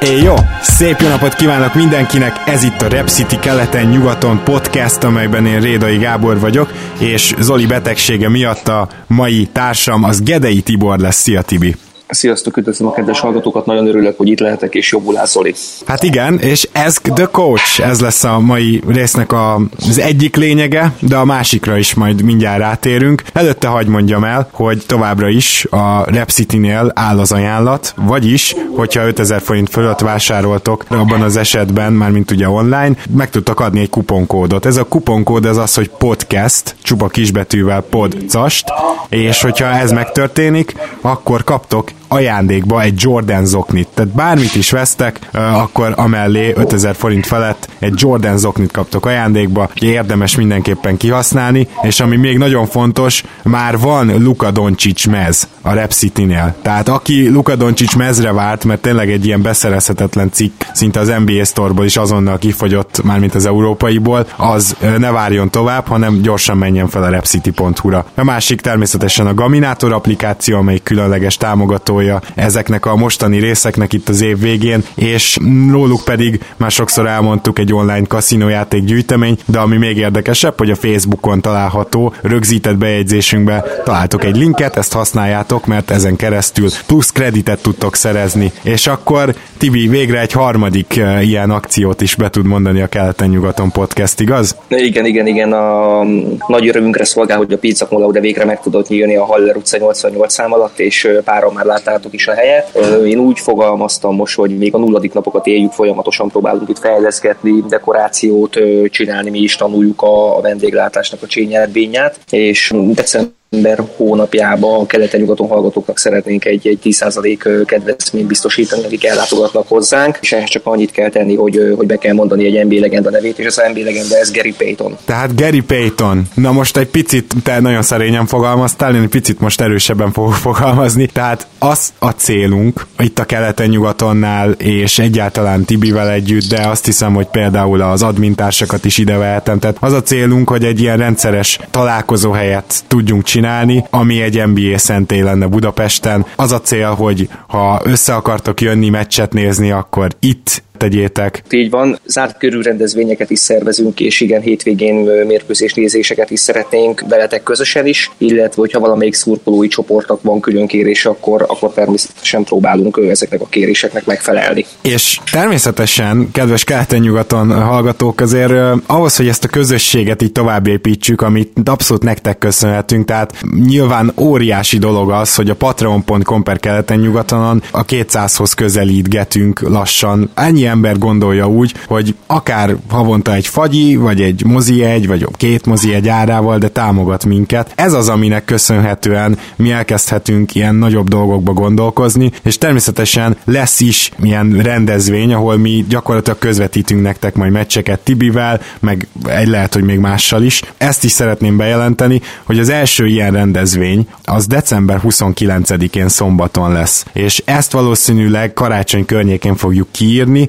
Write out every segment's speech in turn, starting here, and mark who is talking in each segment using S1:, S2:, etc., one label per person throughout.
S1: É, jó! Szép jó napot kívánok mindenkinek! Ez itt a Rep City keleten-nyugaton podcast, amelyben én Rédai Gábor vagyok, és Zoli betegsége miatt a mai társam az Gedei Tibor lesz. Szia Tibi!
S2: Sziasztok, üdvözlöm a kedves hallgatókat, nagyon örülök, hogy itt lehetek, és jobbulás Zoli.
S1: Hát igen, és ez the coach, ez lesz a mai résznek a, az egyik lényege, de a másikra is majd mindjárt rátérünk. Előtte hagyd mondjam el, hogy továbbra is a Rep City-nél áll az ajánlat, vagyis, hogyha 5000 forint fölött vásároltok, abban az esetben, már mint ugye online, meg tudtak adni egy kuponkódot. Ez a kuponkód ez az, hogy podcast, csupa kisbetűvel podcast, és hogyha ez megtörténik, akkor kaptok ajándékba egy Jordan zoknit. Tehát bármit is vesztek, akkor amellé 5000 forint felett egy Jordan zoknit kaptok ajándékba, érdemes mindenképpen kihasználni, és ami még nagyon fontos, már van Luka Doncic mez a Rep City-nél. Tehát aki Luka Doncic mezre várt, mert tényleg egy ilyen beszerezhetetlen cikk, szinte az NBA Store-ból is azonnal kifogyott, mármint az európaiból, az ne várjon tovább, hanem gyorsan menjen fel a repcity.hu-ra. A másik természetesen a Gaminator applikáció, amely különleges támogató támogatója ezeknek a mostani részeknek itt az év végén, és róluk pedig már sokszor elmondtuk egy online kaszinójáték gyűjtemény, de ami még érdekesebb, hogy a Facebookon található rögzített bejegyzésünkbe találtok egy linket, ezt használjátok, mert ezen keresztül plusz kreditet tudtok szerezni. És akkor Tibi végre egy harmadik uh, ilyen akciót is be tud mondani a Keleten-nyugaton podcast, igaz?
S2: Igen, igen, igen, a nagy örömünkre szolgál, hogy a Pizza de végre meg tudott nyílni a Haller utca 88 szám alatt, és páron már láttátok is a helyet. Én úgy fogalmaztam most, hogy még a nulladik napokat éljük, folyamatosan próbálunk itt fejleszgetni, dekorációt csinálni, mi is tanuljuk a vendéglátásnak a csényerbényát, és december ember hónapjában a keleten-nyugaton hallgatóknak szeretnénk egy, egy 10% kedvezményt biztosítani, akik ellátogatnak hozzánk, és ehhez csak annyit kell tenni, hogy, hogy be kell mondani egy NBA legenda nevét, és az NBA legenda ez Gary Payton.
S1: Tehát Gary Payton. Na most egy picit, te nagyon szerényen fogalmaztál, én egy picit most erősebben fogok fogalmazni. Tehát az a célunk itt a keleten-nyugatonnál, és egyáltalán Tibivel együtt, de azt hiszem, hogy például az admintársakat is ide vehetem. Tehát az a célunk, hogy egy ilyen rendszeres találkozóhelyet tudjunk csinálni, csinálni, ami egy NBA szentély lenne Budapesten. Az a cél, hogy ha össze akartok jönni, meccset nézni, akkor itt tegyétek.
S2: Így van, zárt körű rendezvényeket is szervezünk, és igen, hétvégén mérkőzés nézéseket is szeretnénk veletek közösen is, illetve hogyha valamelyik szurkolói csoportnak van külön kérés, akkor, akkor természetesen próbálunk ezeknek a kéréseknek megfelelni.
S1: És természetesen, kedves keleten-nyugaton hallgatók, azért ahhoz, hogy ezt a közösséget így tovább építsük, amit abszolút nektek köszönhetünk, tehát nyilván óriási dolog az, hogy a patreon.com per keleten-nyugatonon a 200-hoz közelítgetünk lassan. Ennyi ember gondolja úgy, hogy akár havonta egy fagyi, vagy egy mozi egy, vagy két mozi egy árával, de támogat minket. Ez az, aminek köszönhetően mi elkezdhetünk ilyen nagyobb dolgokba gondolkozni, és természetesen lesz is ilyen rendezvény, ahol mi gyakorlatilag közvetítünk nektek majd meccseket Tibivel, meg egy lehet, hogy még mással is. Ezt is szeretném bejelenteni, hogy az első ilyen rendezvény az december 29-én szombaton lesz, és ezt valószínűleg karácsony környékén fogjuk kiírni,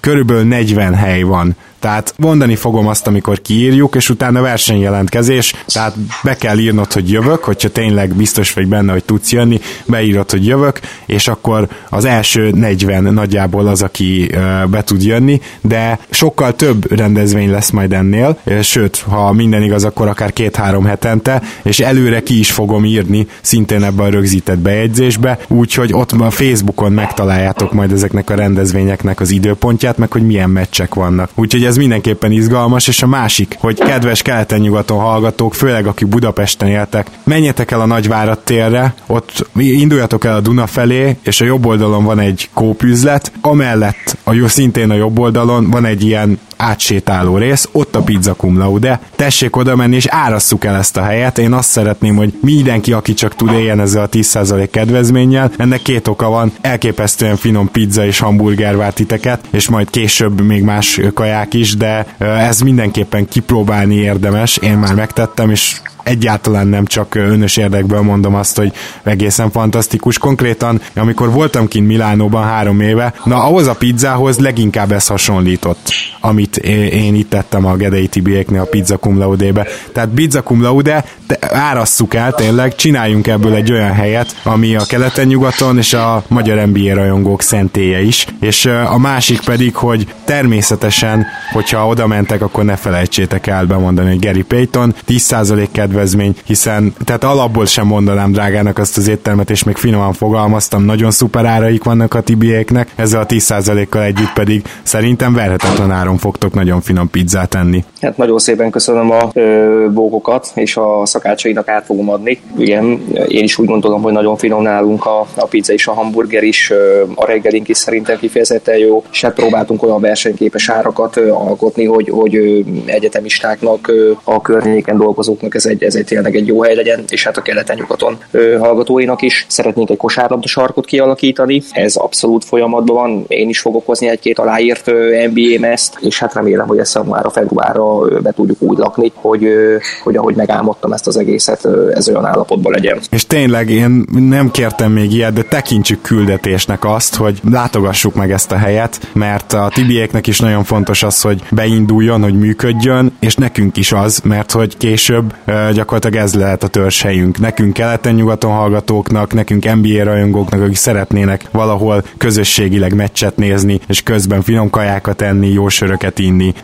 S1: körülbelül 40 hely van. Tehát mondani fogom azt, amikor kiírjuk, és utána versenyjelentkezés, tehát be kell írnod, hogy jövök, hogyha tényleg biztos vagy benne, hogy tudsz jönni, beírod, hogy jövök, és akkor az első 40 nagyjából az, aki be tud jönni, de sokkal több rendezvény lesz majd ennél, sőt, ha minden igaz, akkor akár két-három hetente, és előre ki is fogom írni szintén ebben a rögzített bejegyzésbe, úgyhogy ott a Facebookon megtaláljátok majd ezeknek a rendezvényeknek az időpontját, meg hogy milyen meccsek vannak. Úgyhogy ez mindenképpen izgalmas, és a másik, hogy kedves keleten-nyugaton hallgatók, főleg akik Budapesten éltek, menjetek el a Nagyvárat térre, ott induljatok el a Duna felé, és a jobb oldalon van egy kópüzlet, amellett a jó szintén a jobb oldalon van egy ilyen átsétáló rész, ott a pizza cum laude, tessék oda menni és árasszuk el ezt a helyet. Én azt szeretném, hogy mindenki, aki csak tud éljen ezzel a 10% kedvezménnyel, ennek két oka van, elképesztően finom pizza és hamburger vár titeket, és majd később még más kaják is, de ez mindenképpen kipróbálni érdemes, én már megtettem, és egyáltalán nem csak önös érdekből mondom azt, hogy egészen fantasztikus. Konkrétan, amikor voltam kint Milánóban három éve, na ahhoz a pizzához leginkább ez hasonlított, amit én itt tettem a Gedei Tibiéknél a pizza cum laude-be. Tehát pizza cum laude, árasszuk el tényleg, csináljunk ebből egy olyan helyet, ami a keleten-nyugaton és a magyar NBA rajongók szentélye is. És a másik pedig, hogy természetesen, hogyha oda mentek, akkor ne felejtsétek el bemondani, hogy Gary Payton 10% kedve kedvezmény, hiszen tehát alapból sem mondanám drágának azt az éttermet, és még finoman fogalmaztam, nagyon szuper áraik vannak a tibiéknek, ezzel a 10%-kal együtt pedig szerintem verhetetlen áron fogtok nagyon finom pizzát enni.
S2: Hát nagyon szépen köszönöm a ö, bókokat, és a szakácsainak át fogom adni. Igen, én is úgy gondolom, hogy nagyon finom nálunk a, a pizza és a hamburger is, ö, a reggelink is szerintem kifejezetten jó, és hát próbáltunk olyan versenyképes árakat ö, alkotni, hogy, hogy ö, egyetemistáknak, ö, a környéken dolgozóknak ez egy, ez egy tényleg egy jó hely legyen, és hát a keleten-nyugaton hallgatóinak is szeretnénk egy kosárlabda sarkot kialakítani. Ez abszolút folyamatban van. Én is fogok hozni egy-két aláírt NBA meszt, és hát remélem, hogy ezt januárra, februárra be tudjuk úgy lakni, hogy, hogy ahogy megálmodtam ezt az egészet, ez olyan állapotban legyen.
S1: És tényleg én nem kértem még ilyet, de tekintsük küldetésnek azt, hogy látogassuk meg ezt a helyet, mert a Tibiéknek is nagyon fontos az, hogy beinduljon, hogy működjön, és nekünk is az, mert hogy később gyakorlatilag ez lehet a törzshelyünk. Nekünk keleten-nyugaton hallgatóknak, nekünk NBA rajongóknak, akik szeretnének valahol közösségileg meccset nézni, és közben finom kajákat enni, jó söröket inni.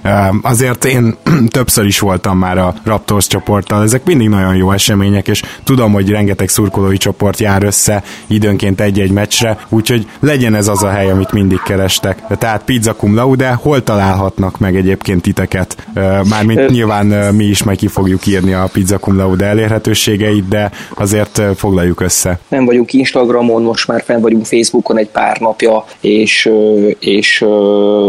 S1: Azért én többször is voltam már a Raptors csoporttal, ezek mindig nagyon jó események, és tudom, hogy rengeteg szurkolói csoport jár össze időnként egy-egy meccsre, úgyhogy legyen ez az a hely, amit mindig kerestek. Tehát pizza cum laude, hol találhatnak meg egyébként titeket? Mármint nyilván mi is majd ki fogjuk írni a pizza cum laude elérhetőségeit, de azért foglaljuk össze.
S2: Nem vagyunk Instagramon, most már fenn vagyunk Facebookon egy pár napja, és, és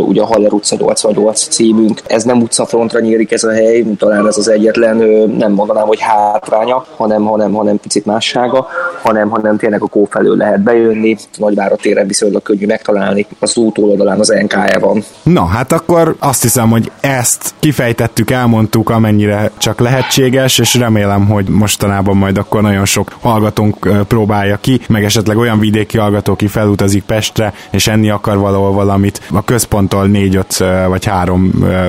S2: ugye a Haller utca 88 címünk. Ez nem utcafrontra nyílik ez a hely, talán ez az egyetlen, nem mondanám, hogy hátránya, hanem, hanem, hanem picit mássága, hanem, hanem tényleg a kó felől lehet bejönni, Nagyvárat téren viszonylag könnyű megtalálni, az út oldalán az NK-ja van.
S1: Na, hát akkor azt hiszem, hogy ezt kifejtettük, elmondtuk, amennyire csak lehetséges, és remélem, hogy mostanában majd akkor nagyon sok hallgatónk próbálja ki, meg esetleg olyan vidéki hallgató, aki felutazik Pestre, és enni akar valahol valamit, a központtól 4-5 vagy 3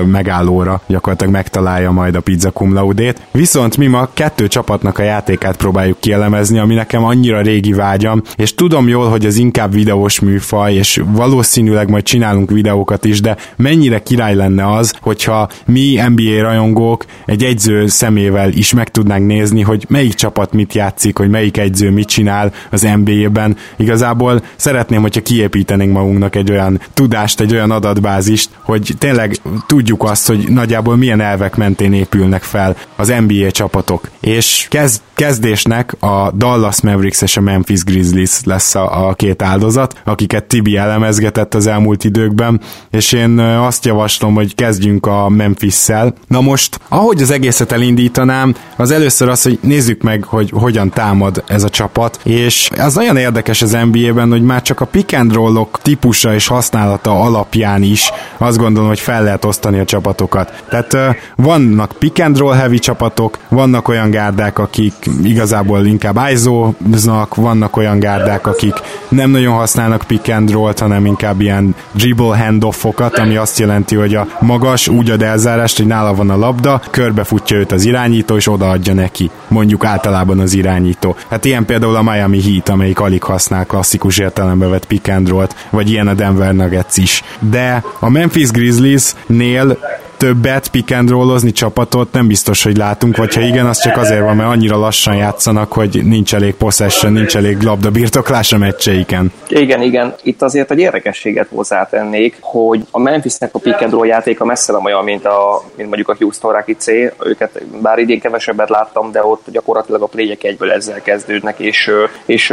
S1: megállóra gyakorlatilag megtalálja majd a pizza cum laudét. Viszont mi ma kettő csapatnak a játékát próbáljuk kielemezni, ami nekem annyira régi vágyam, és tudom jól, hogy az inkább videós műfaj, és valószínűleg majd csinálunk videókat is, de mennyire király lenne az, hogyha mi NBA rajongók egy egyző szemével is meg tudnánk nézni, hogy melyik csapat mit játszik, hogy melyik egyző mit csinál az NBA-ben. Igazából szeretném, hogyha kiépítenénk magunknak egy olyan tudást, egy olyan adatbázist, hogy tényleg tudjuk azt, hogy nagyjából milyen elvek mentén épülnek fel az NBA csapatok. És kezd, kezdésnek a Dallas Mavericks és a Memphis Grizzlies lesz a, a két áldozat, akiket Tibi elemezgetett az elmúlt időkben, és én azt javaslom, hogy kezdjünk a Memphis-szel. Na most, ahogy az egészet elindítanám, az először az, hogy nézzük meg, hogy hogyan támad ez a csapat, és az nagyon érdekes az NBA-ben, hogy már csak a pick and roll-ok típusa és használata alapján is azt gondolom, hogy fel lehet osztani a csapatokat. Tehát vannak pick and roll heavy csapatok, vannak olyan gárdák, akik igazából inkább ISO-znak, vannak olyan gárdák, akik nem nagyon használnak pick and roll-t, hanem inkább ilyen dribble handoffokat, ami azt jelenti, hogy a magas úgy ad elzárást, hogy nála van a labda, körbefutja őt az irányító, és odaadja neki. Mondjuk általában az irányító. Hát ilyen például a Miami Heat, amelyik alig használ klasszikus értelembe vett pick and roll-t, vagy ilyen a Denver Nuggets is. De a Memphis Grizzlies-nél többet pick and rollozni csapatot nem biztos, hogy látunk, vagy ha igen, az csak azért van, mert annyira lassan játszanak, hogy nincs elég possession, nincs elég labda birtoklás a meccseiken.
S2: Igen, igen. Itt azért egy érdekességet hozzátennék, hogy a Memphisnek a pick and roll játéka messze nem olyan, mint, a, mint mondjuk a Houston Rockets őket bár idén kevesebbet láttam, de ott gyakorlatilag a plégyek egyből ezzel kezdődnek, és, és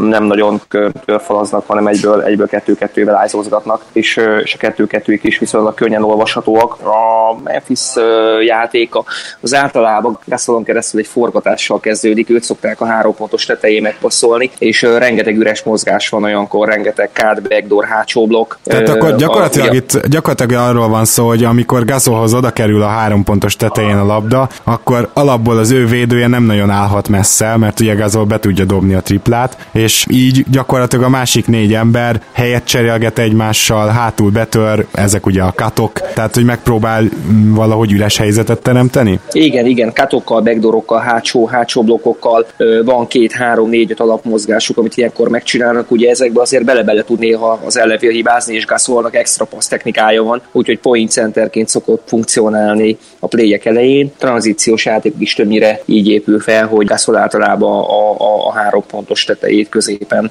S2: nem nagyon körfalaznak, hanem egyből, egyből kettő-kettővel ájzózgatnak, és, és a kettő-kettőik is viszonylag könnyen olvashatóak a Memphis játéka az általában Gasolon keresztül egy forgatással kezdődik, őt szokták a három pontos tetején megpasszolni, és rengeteg üres mozgás van olyankor, rengeteg cut, backdoor, hátsó blokk.
S1: Tehát akkor gyakorlatilag a, itt gyakorlatilag arról van szó, hogy amikor Gasolhoz oda kerül a három pontos tetején a labda, akkor alapból az ő védője nem nagyon állhat messze, mert ugye Gasol be tudja dobni a triplát, és így gyakorlatilag a másik négy ember helyet cserélget egymással, hátul betör, ezek ugye a katok, tehát hogy megpróbál próbál valahogy üres helyzetet teremteni?
S2: Igen, igen, katokkal, backdoorokkal, hátsó, hátsó blokkokkal van két, három, négy, öt alapmozgásuk, amit ilyenkor megcsinálnak, ugye ezekbe azért bele-bele tud néha az ellenfél hibázni, és Gasolnak extra passz technikája van, úgyhogy point centerként szokott funkcionálni a pléjek elején. Tranzíciós játék is többnyire így épül fel, hogy Gasol általában a, a, a három pontos tetejét középen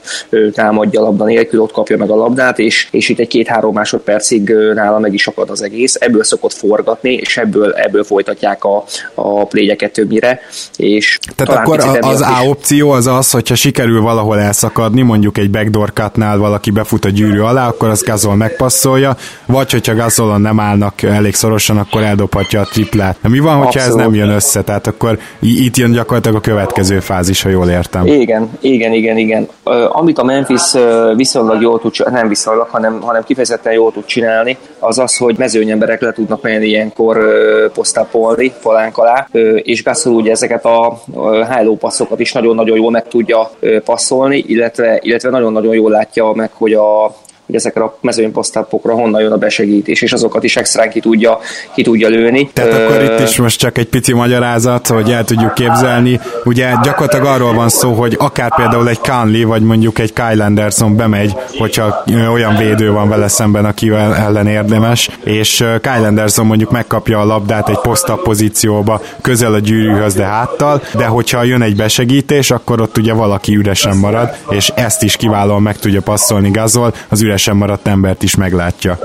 S2: támadja labda nélkül, ott kapja meg a labdát, és, és itt egy két-három másodpercig nála meg is akad az egész. Ebből szokott forgatni, és ebből, ebből folytatják a, a plégyeket többnyire. És
S1: Tehát akkor az A opció az az, hogyha sikerül valahol elszakadni, mondjuk egy backdoor cutnál valaki befut a gyűrű alá, akkor az Gazol megpasszolja, vagy hogyha Gazolon nem állnak elég szorosan, akkor eldobhatja a triplát. De mi van, hogyha Abszolút. ez nem jön össze? Tehát akkor itt jön gyakorlatilag a következő fázis, ha jól értem.
S2: Igen, igen, igen, igen. Amit a Memphis viszonylag jól tud, nem viszonylag, hanem, hanem kifejezetten jól tud csinálni, az az, hogy mezőnyemberek le tudnak menni ilyenkor posztápolni falánk alá, és Gasol ugye ezeket a háló passzokat is nagyon-nagyon jól meg tudja passzolni, illetve, illetve nagyon-nagyon jól látja meg, hogy a hogy ezekre a mezőnyposztápokra honnan jön a besegítés, és azokat is extrán ki tudja, ki tudja lőni.
S1: Tehát uh, akkor itt is most csak egy pici magyarázat, hogy el tudjuk képzelni. Ugye gyakorlatilag arról van szó, hogy akár például egy Conley, vagy mondjuk egy Kyle Anderson bemegy, hogyha olyan védő van vele szemben, akivel ellen érdemes, és Kyle Anderson mondjuk megkapja a labdát egy posztap pozícióba, közel a gyűrűhöz, de háttal, de hogyha jön egy besegítés, akkor ott ugye valaki üresen marad, és ezt is kiválóan meg tudja passzolni Gazol, az üres üresen maradt embert is meglátja.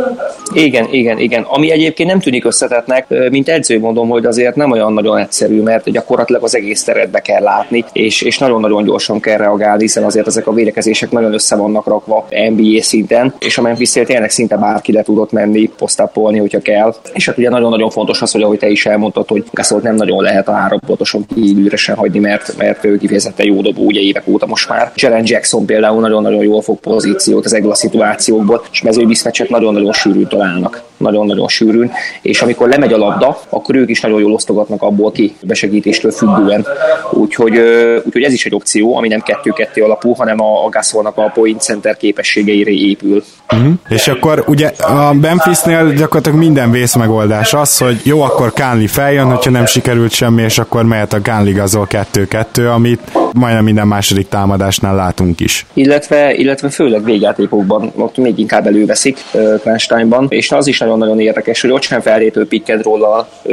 S2: Igen, igen, igen. Ami egyébként nem tűnik összetetnek, mint edző mondom, hogy azért nem olyan nagyon egyszerű, mert gyakorlatilag az egész teret be kell látni, és, és nagyon-nagyon gyorsan kell reagálni, hiszen azért ezek a védekezések nagyon össze vannak rakva NBA szinten, és a memphis tényleg szinte bárki le tudott menni, posztápolni, hogyha kell. És hát ugye nagyon-nagyon fontos az, hogy ahogy te is elmondtad, hogy Gasolt nem nagyon lehet a három pontoson kívülresen hagyni, mert, mert ő kifejezetten jó dobó, ugye évek óta most már. Jaren Jackson például nagyon-nagyon jól fog pozíciót ezekből a szituációkból, és mezői nagyon-nagyon sűrűn találnak, nagyon-nagyon sűrűn, és amikor lemegy a labda, akkor ők is nagyon jól osztogatnak abból ki, besegítéstől függően. Úgyhogy, úgyhogy ez is egy opció, ami nem kettő-kettő alapú, hanem a, a Gasolnak a point center képességeire épül.
S1: Uh-huh. És akkor ugye a Memphisnél gyakorlatilag minden vészmegoldás az, hogy jó, akkor Kánli feljön, hogyha nem sikerült semmi, és akkor mehet a Kánli gazol 2-2, amit majdnem minden második támadásnál látunk is.
S2: Illetve, illetve főleg végjátékokban, ott még inkább előveszik Klensteinban, és az is nagyon-nagyon érdekes, hogy ott sem feltétlenül pick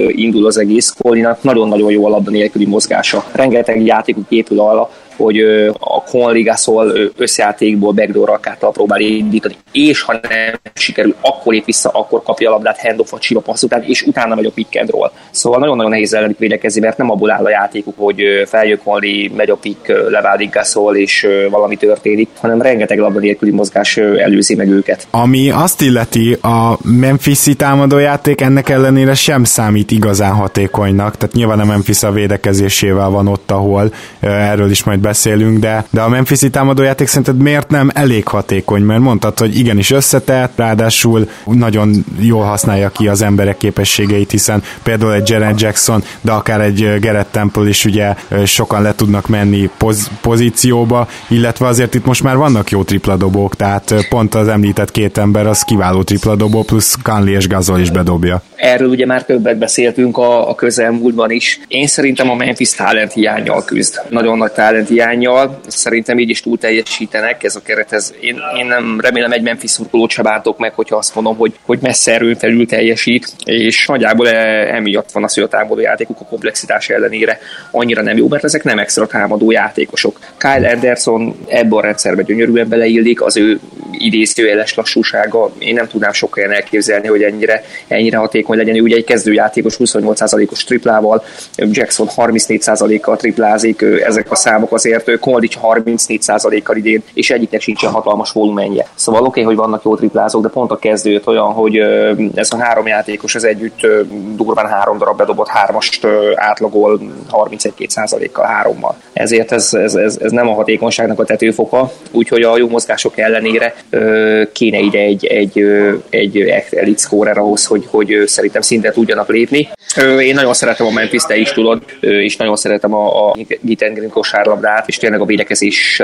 S2: indul az egész, Kolinak nagyon-nagyon jó a labda nélküli mozgása. Rengeteg játékuk épül arra, hogy a Conley Gasol összjátékból backdoor rakáttal próbál indítani, és ha nem sikerül, akkor lép vissza, akkor kapja a labdát, handoffot, sima passz után, és utána megy a pick and roll. Szóval nagyon-nagyon nehéz ellenük védekezni, mert nem abból áll a játékuk, hogy feljön Conley, megy a pick, leválik Gasol, és valami történik, hanem rengeteg labda nélküli mozgás előzi meg őket.
S1: Ami azt illeti, a Memphis-i támadójáték ennek ellenére sem számít igazán hatékonynak, tehát nyilván a Memphis a védekezésével van ott, ahol erről is majd beszélünk, de, de a Memphis-i támadójáték szerinted miért nem elég hatékony? Mert mondtad, hogy igenis összetett, ráadásul nagyon jól használja ki az emberek képességeit, hiszen például egy Jaren Jackson, de akár egy Gerett Temple is ugye sokan le tudnak menni poz- pozícióba, illetve azért itt most már vannak jó tripladobók, tehát pont az említett két ember az kiváló tripladobó, plusz Kanli és Gazol is bedobja.
S2: Erről ugye már többet beszéltünk a, a közelmúltban is. Én szerintem a Memphis talent hiányjal küzd. Nagyon nagy talent hiányjal. Szerintem így is túl teljesítenek ez a keret. Ez, én, én nem remélem egy Memphis szurkolót se meg, hogyha azt mondom, hogy, hogy messze erőn felül teljesít, és nagyjából e, emiatt van az, hogy a támadó játékuk a komplexitás ellenére annyira nem jó, mert ezek nem extra támadó játékosok. Kyle Anderson ebben a rendszerben gyönyörűen beleillik, az ő idézőjeles lassúsága, én nem tudnám sok olyan elképzelni, hogy ennyire, ennyire hatékony legyen. Ő ugye egy kezdőjátékos 28%-os triplával, Jackson 34%-kal triplázik, ezek a számok azért, Koldic 34%-kal idén, és egyiknek sincsen hatalmas volumenje. Szóval oké, okay, hogy vannak jó triplázók, de pont a kezdőt olyan, hogy ez a három játékos az együtt durván három darab bedobott hármast átlagol 31-2%-kal hárommal. Ezért ez, ez, ez, ez nem a hatékonyságnak a tetőfoka, úgyhogy a jó mozgások ellenére kéne ide egy, egy, egy elite scorer ahhoz, hogy, hogy szerintem szintet tudjanak lépni. Én nagyon szeretem a Memphis, te is tudod, és nagyon szeretem a, a Gitengrin kosárlabdát, és tényleg a védekezés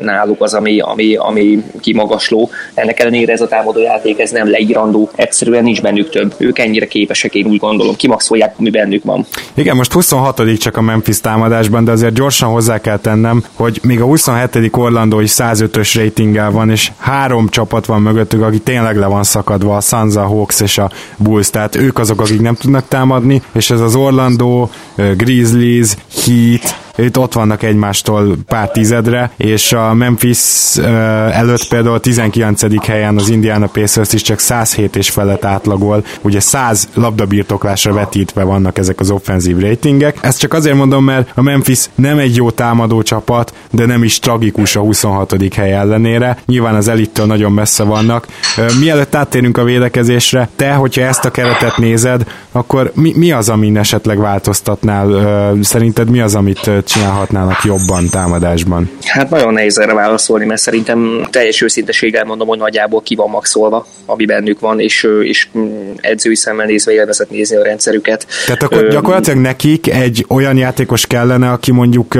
S2: náluk az, ami, ami, ami kimagasló. Ennek ellenére ez a támadó játék, ez nem leírandó, egyszerűen nincs bennük több. Ők ennyire képesek, én úgy gondolom, kimaxolják, ami bennük van.
S1: Igen, most 26 csak a Memphis támadásban, de azért gyorsan hozzá kell tennem, hogy még a 27. Orlando is 105-ös ratinggel van, és három csapat van mögöttük, aki tényleg le van szakadva, a Suns, a Hawks és a Bulls, tehát ők azok, akik nem tudnak támadni, és ez az Orlando, Grizzlies, Heat, itt ott vannak egymástól pár tizedre, és a Memphis előtt például 19. helyen az Indiana Pacers is csak 107 és felett átlagol, ugye 100 labdabirtoklásra vetítve vannak ezek az offenzív ratingek. Ezt csak azért mondom, mert a Memphis nem egy jó támadó csapat, de nem is tragikus a 26. hely ellenére. Nyilván az elittől nagyon messze vannak. Mielőtt áttérünk a védekezésre, te, hogyha ezt a keretet nézed, akkor mi, mi az, amin esetleg változtatnál? Szerinted mi az, amit csinálhatnának jobban támadásban?
S2: Hát nagyon nehéz erre válaszolni, mert szerintem teljes őszinteséggel mondom, hogy nagyjából ki van maxolva, ami bennük van, és, és mm, edzői szemmel nézve élvezett nézni a rendszerüket.
S1: Tehát akkor gyakorlatilag nekik egy olyan játékos kellene, aki mondjuk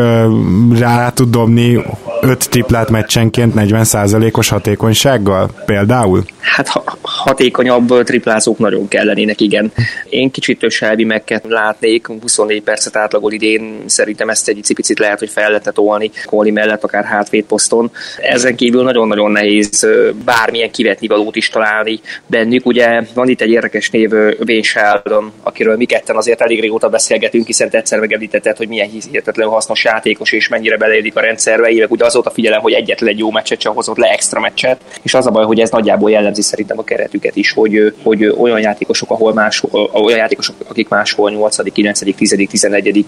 S1: rá tud dobni 5 triplát meccsenként 40%-os hatékonysággal például?
S2: Hát ha, hatékonyabb triplázók nagyon kellenének, igen. Én kicsit Selvi meg látnék, 24 percet átlagol idén, szerintem ezt egy picit lehet, hogy fel lehetne tolni Koli mellett, akár hátvét poszton. Ezen kívül nagyon-nagyon nehéz bármilyen kivetni valót is találni bennük. Ugye van itt egy érdekes név, Wayne Sheldon, akiről mi ketten azért elég régóta beszélgetünk, hiszen egyszer megemlítetted, hogy milyen hihetetlenül hasznos játékos és mennyire beleélik a rendszerbe. Évek ugye azóta figyelem, hogy egyetlen egy jó meccset csak hozott le extra meccset, és az a baj, hogy ez nagyjából jellemzi szerintem a keretüket is, hogy, hogy olyan játékosok, ahol más, olyan játékosok, akik máshol 8., 9., 10., 11.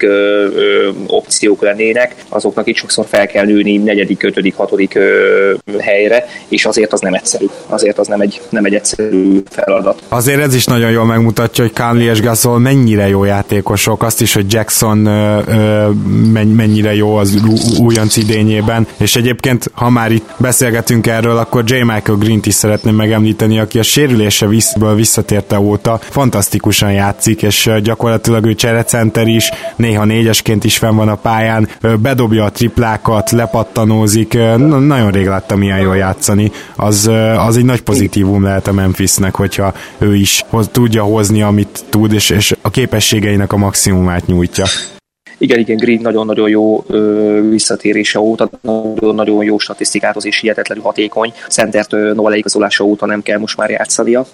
S2: opciók lennének, azoknak itt sokszor fel kell nőni 4., 5., 6. helyre, és azért az nem egyszerű. Azért az nem egy, nem egy egyszerű feladat.
S1: Azért ez is nagyon jól megmutatja, hogy Kánli és Gasol mennyire jó játékosok, azt is, hogy Jackson mennyire jó az újonc idényében, és egyébként, ha már itt beszélgetünk erről, akkor J. Michael Green-t is szeretném megemlíteni, aki a sérülése visszből visszatérte óta. Fantasztikusan játszik, és gyakorlatilag ő cserecenter is, néha négyesként is fenn van a pályán, bedobja a triplákat, lepattanózik, nagyon rég láttam ilyen jól játszani, az, az egy nagy pozitívum lehet a Memphisnek, hogyha ő is hoz, tudja hozni, amit tud, és, és a képességeinek a maximumát nyújtja.
S2: Igen, igen, Green nagyon-nagyon jó ö, visszatérése óta, nagyon-nagyon jó statisztikához és hihetetlenül hatékony. Centert Nola igazolása óta nem kell most már játszania.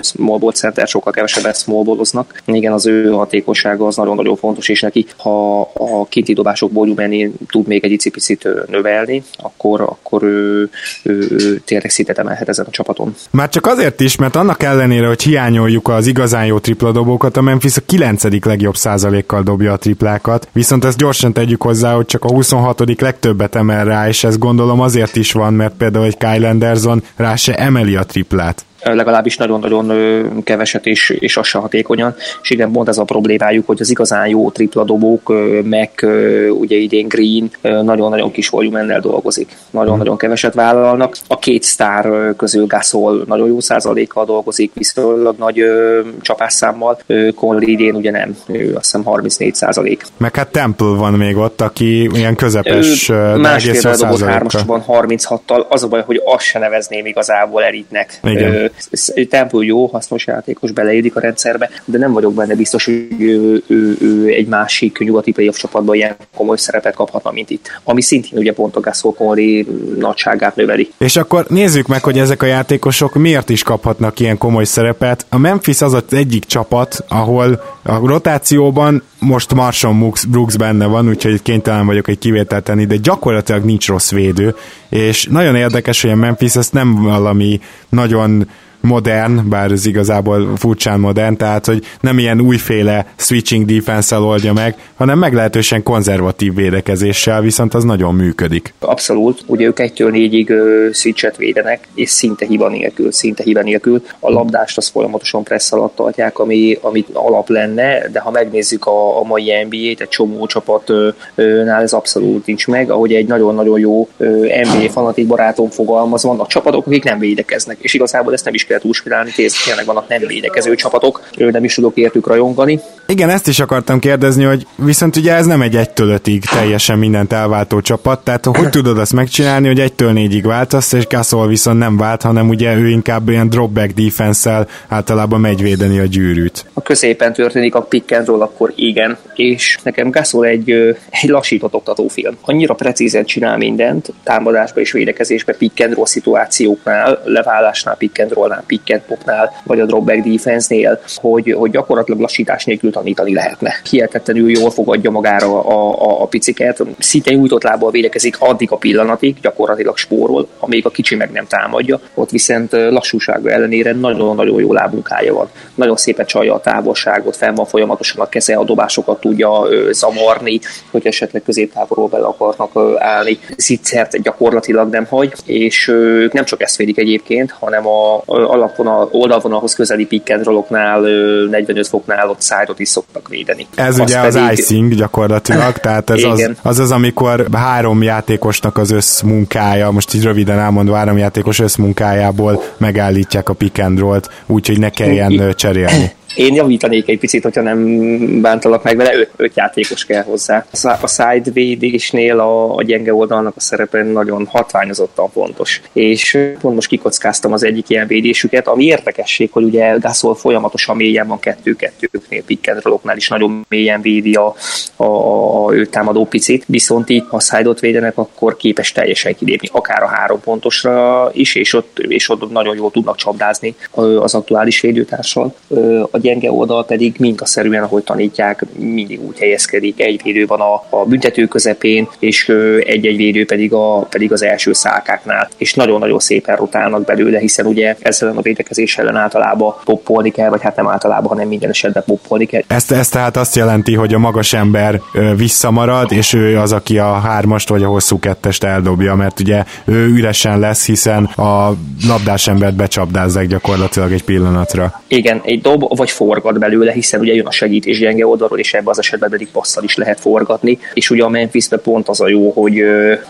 S2: Small ball center sokkal kevesebbet small balloznak. Igen, az ő hatékonysága az nagyon-nagyon fontos, és neki, ha a kinti dobások volumenén tud még egy icipicit növelni, akkor, akkor ő, ő, ő tényleg szintet emelhet ezen a csapaton.
S1: Már csak azért is, mert annak ellenére, hogy hiányoljuk az igazán jó tripla dobókat, a Memphis a 9. legjobb százalékkal dobja a triplákat, viszont ezt gyorsan tegyük hozzá, hogy csak a 26. legtöbbet emel rá, és ez gondolom azért is van, mert például egy Kyle Anderson rá se emeli a triplát
S2: legalábbis nagyon-nagyon keveset és, és az se hatékonyan, és igen, pont ez a problémájuk, hogy az igazán jó tripla dobók, meg ugye idén Green nagyon-nagyon kis volumennel dolgozik, nagyon-nagyon keveset vállalnak. A két sztár közül Gasol nagyon jó százalékkal dolgozik, viszonylag nagy csapásszámmal, Conley idén ugye nem, ő azt hiszem 34 százalék.
S1: Meg hát Temple van még ott, aki ilyen közepes
S2: másfél dobott hármasban 36-tal, az a baj, hogy azt se nevezném igazából elitnek. Igen Temple jó, hasznos játékos, beleédik a rendszerbe, de nem vagyok benne biztos, hogy ő, ő, ő egy másik nyugati playoff csapatban ilyen komoly szerepet kaphatna, mint itt. Ami szintén ugye pont a Gasol Conley nagyságát növeli.
S1: És akkor nézzük meg, hogy ezek a játékosok miért is kaphatnak ilyen komoly szerepet. A Memphis az az egyik csapat, ahol a rotációban most Marshall Brooks benne van, úgyhogy kénytelen vagyok egy kivételt tenni, de gyakorlatilag nincs rossz védő, és nagyon érdekes, hogy a Memphis ezt nem valami nagyon modern, bár ez igazából furcsán modern, tehát hogy nem ilyen újféle switching defense oldja meg, hanem meglehetősen konzervatív védekezéssel, viszont az nagyon működik.
S2: Abszolút, ugye ők egytől négyig switchet védenek, és szinte hiba nélkül, szinte hiba nélkül. A labdást az folyamatosan pressz alatt tartják, ami, ami alap lenne, de ha megnézzük a, a mai NBA-t, egy csomó csapatnál ez abszolút nincs meg, ahogy egy nagyon-nagyon jó NBA fanatik barátom fogalmaz, vannak csapatok, akik nem védekeznek, és igazából ezt nem is kell túlspirálni, tényleg vannak nem védekező csapatok, nem is tudok értük rajongani.
S1: Igen, ezt is akartam kérdezni, hogy viszont ugye ez nem egy 1-től 5 teljesen mindent elváltó csapat, tehát hogy tudod azt megcsinálni, hogy 1-től 4-ig váltasz, és Gasol viszont nem vált, hanem ugye ő inkább ilyen dropback defense általában megy védeni a gyűrűt.
S2: A középen történik a pick and roll, akkor igen, és nekem Gasol egy, egy lassított oktatófilm. Annyira precízen csinál mindent, támadásba és védekezésbe, pick and roll szituációknál, leválásnál, pick and rollnál, pick and popnál, vagy a dropback defense-nél, hogy, hogy gyakorlatilag lassítás nélkül tanítani lehetne. Hihetetlenül jól fogadja magára a, a, a piciket, szinte nyújtott lábbal védekezik addig a pillanatig, gyakorlatilag spórol, amíg a kicsi meg nem támadja. Ott viszont lassúsága ellenére nagyon-nagyon jó lábmunkája van. Nagyon szépen csalja a távolságot, fenn van folyamatosan a keze, a dobásokat tudja zavarni, hogy esetleg középtávolról bele akarnak állni. Zicsert gyakorlatilag nem hagy, és ők nem csak ezt védik egyébként, hanem a, a alapvonal, oldalvonalhoz közeli pick and rolloknál 45 foknál ott szájtot is szoktak védeni.
S1: Ez Azt ugye pedig... az icing gyakorlatilag, tehát ez az, az az, amikor három játékosnak az összmunkája, most így röviden elmondva három játékos összmunkájából megállítják a pick and roll-t, úgyhogy ne kelljen cserélni.
S2: Én javítanék egy picit, hogyha nem bántalak meg vele, öt, öt játékos kell hozzá. A side védésnél a, a gyenge oldalnak a szerepe nagyon hatványozottan fontos. És pont most kikockáztam az egyik ilyen védésüket, ami érdekesség, hogy ugye Gasol folyamatosan mélyen van kettő-kettőknél, and is nagyon mélyen védi a, a, a ő támadó picit, viszont itt ha side védenek, akkor képes teljesen kilépni, akár a három pontosra is, és ott, és ott nagyon jól tudnak csapdázni az aktuális védőtársal. A gyenge oldal pedig minkaszerűen, ahogy tanítják, mindig úgy helyezkedik. Egy védő van a, a büntető közepén, és egy-egy védő pedig, a, pedig az első szálkáknál. És nagyon-nagyon szépen rotálnak belőle, hiszen ugye ezzel a védekezés ellen általában poppolni kell, vagy hát nem általában, hanem minden esetben poppolni kell.
S1: Ezt, ezt tehát azt jelenti, hogy a magas ember visszamarad, és ő az, aki a hármast vagy a hosszú kettest eldobja, mert ugye ő üresen lesz, hiszen a labdás embert becsapdázzák gyakorlatilag egy pillanatra.
S2: Igen, egy dob vagy forgat belőle, hiszen ugye jön a segítés gyenge oldalról, és ebben az esetben pedig passzal is lehet forgatni. És ugye a memphis pont az a jó, hogy,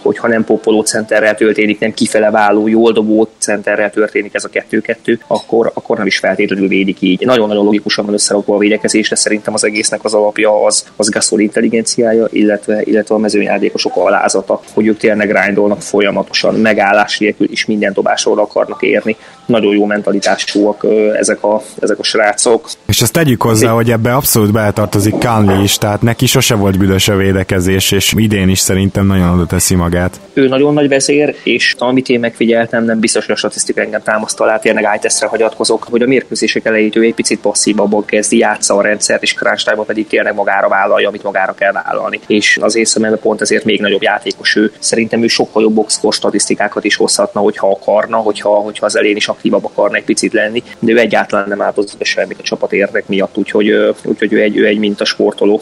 S2: hogy ha nem popoló centerrel történik, nem kifele váló, jól dobó centerrel történik ez a kettő-kettő, akkor, akkor nem is feltétlenül védik így. Nagyon-nagyon logikusan van összerakva a védekezés, de szerintem az egésznek az alapja az, az Gasol intelligenciája, illetve, illetve a mezőnyjátékosok alázata, hogy ők tényleg grindolnak folyamatosan, megállás nélkül is minden dobásról akarnak érni. Nagyon jó mentalitásúak ezek a, ezek a srácok
S1: És ezt tegyük hozzá, hogy ebbe abszolút beletartozik Conley is, tehát neki sose volt büdös a védekezés, és idén is szerintem nagyon oda teszi magát.
S2: Ő nagyon nagy vezér, és amit én megfigyeltem, nem biztos, hogy a statisztika engem támaszt alá, tényleg ájteszre hagyatkozok, hogy a mérkőzések elejét ő egy picit passzívabban kezdi, játsza a rendszert, és crunch pedig tényleg magára vállalja, amit magára kell vállalni. És az észemben pont ezért még nagyobb játékos ő. Szerintem ő sokkal jobb boxkor statisztikákat is hozhatna, hogyha akarna, hogyha, hogyha az elén is aktívabb akarna egy picit lenni, de ő egyáltalán nem áldozott be semmit a csapat érdek miatt, úgyhogy, úgyhogy ő egy, ő egy mintasportoló.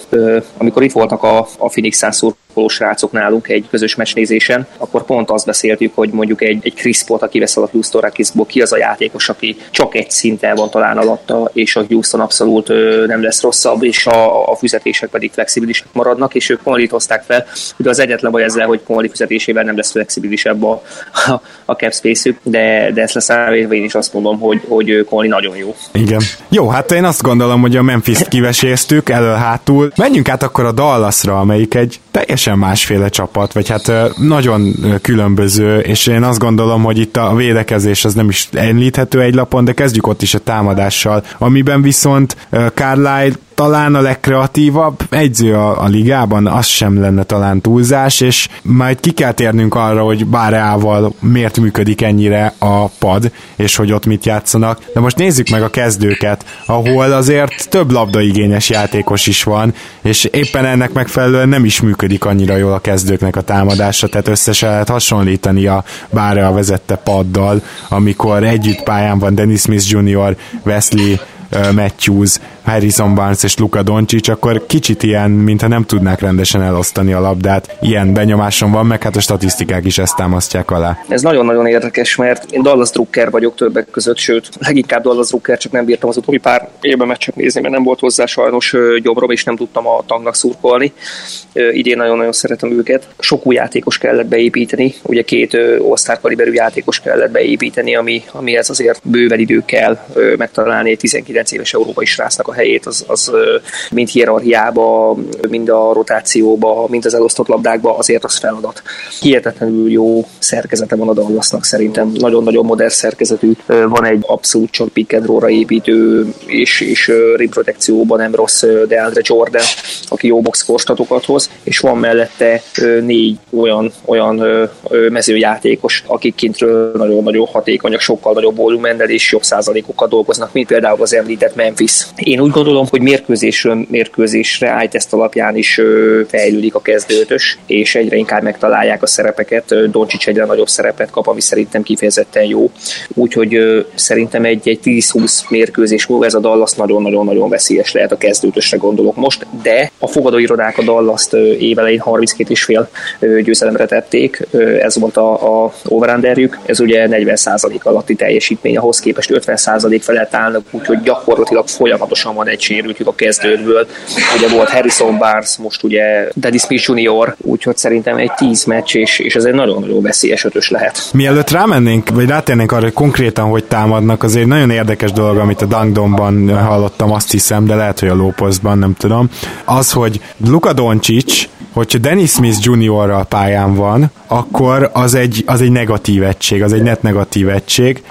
S2: Amikor itt voltak a, a Phoenix Suns srácok nálunk egy közös meccsnézésen, akkor pont azt beszéltük, hogy mondjuk egy, egy Crispot, aki veszel a Houston Rocketsból, ki az a játékos, aki csak egy szinten van talán alatta, és a Houston abszolút nem lesz rosszabb, és a, a fizetések pedig flexibilisek maradnak, és ők Conley hozták fel. Ugye az egyetlen baj ezzel, hogy Conley fizetésével nem lesz flexibilisebb a, a, a cap space de, de ezt leszámítva én is azt mondom, hogy, hogy Conley nagyon jó.
S1: Igen. Jó, hát én azt gondolom, hogy a Memphis-t kiveséztük elől-hátul. Menjünk át akkor a Dallasra, amelyik egy teljesen másféle csapat, vagy hát nagyon különböző, és én azt gondolom, hogy itt a védekezés az nem is említhető egy lapon, de kezdjük ott is a támadással, amiben viszont Carlisle talán a legkreatívabb egyző a, a ligában, az sem lenne talán túlzás, és majd ki kell térnünk arra, hogy Báreával miért működik ennyire a pad, és hogy ott mit játszanak. De most nézzük meg a kezdőket, ahol azért több labdaigényes játékos is van, és éppen ennek megfelelően nem is működik annyira jól a kezdőknek a támadása, tehát össze lehet hasonlítani a Bárea vezette paddal, amikor együtt pályán van Dennis Smith Jr., Wesley Matthews, Harrison Barnes és Luka Doncic, akkor kicsit ilyen, mintha nem tudnák rendesen elosztani a labdát. Ilyen benyomásom van, meg hát a statisztikák is ezt támasztják alá.
S2: Ez nagyon-nagyon érdekes, mert én Dallas Drucker vagyok többek között, sőt, leginkább Dallas Drucker, csak nem bírtam az utóbbi pár évben meccset nézni, mert nem volt hozzá sajnos gyomrom, és nem tudtam a tangnak szurkolni. Idén nagyon-nagyon szeretem őket. Sok új játékos kellett beépíteni, ugye két osztár kaliberű játékos kellett beépíteni, ami, ami ez azért bőven idő kell megtalálni egy 19 éves európai srácnak a helyét, az, az mind hierarchiába, mind a rotációba, mind az elosztott labdákba azért az feladat. Hihetetlenül jó szerkezete van a Dallasnak szerintem, nagyon-nagyon modern szerkezetű, van egy abszolút csak pick and építő, és, és rim protekcióban nem rossz DeAndre Jordan, aki jó box hoz, és van mellette négy olyan, olyan mezőjátékos, akik kintről nagyon-nagyon hatékonyak, sokkal nagyobb volumennel és jobb százalékokkal dolgoznak, mint például az említett Memphis. Én úgy gondolom, hogy mérkőzésről mérkőzésre iTest alapján is fejlődik a kezdőtös, és egyre inkább megtalálják a szerepeket. Doncsics egyre nagyobb szerepet kap, ami szerintem kifejezetten jó. Úgyhogy szerintem egy, egy 10-20 mérkőzés múlva ez a Dallas nagyon-nagyon-nagyon veszélyes lehet a kezdőtösre gondolok most, de a fogadóirodák a Dallas-t évelején 32 és fél győzelemre tették, ez volt a, a overunderjük, ez ugye 40% alatti teljesítmény, ahhoz képest 50% felett állnak, úgyhogy gyakorlatilag folyamatosan van egy sérültjük a kezdődből. Ugye volt Harrison Barnes, most ugye Dennis Smith Jr., úgyhogy szerintem egy 10 meccs, és, és ez egy nagyon-nagyon veszélyes ötös lehet.
S1: Mielőtt rámennénk, vagy rátérnénk arra, hogy konkrétan hogy támadnak, azért nagyon érdekes dolog, amit a Dangdomban hallottam, azt hiszem, de lehet, hogy a Lópozban, nem tudom, az, hogy Luka Doncic hogyha Dennis Smith Jr. pályán van, akkor az egy, az egy negatív egység, az egy net negatív egység.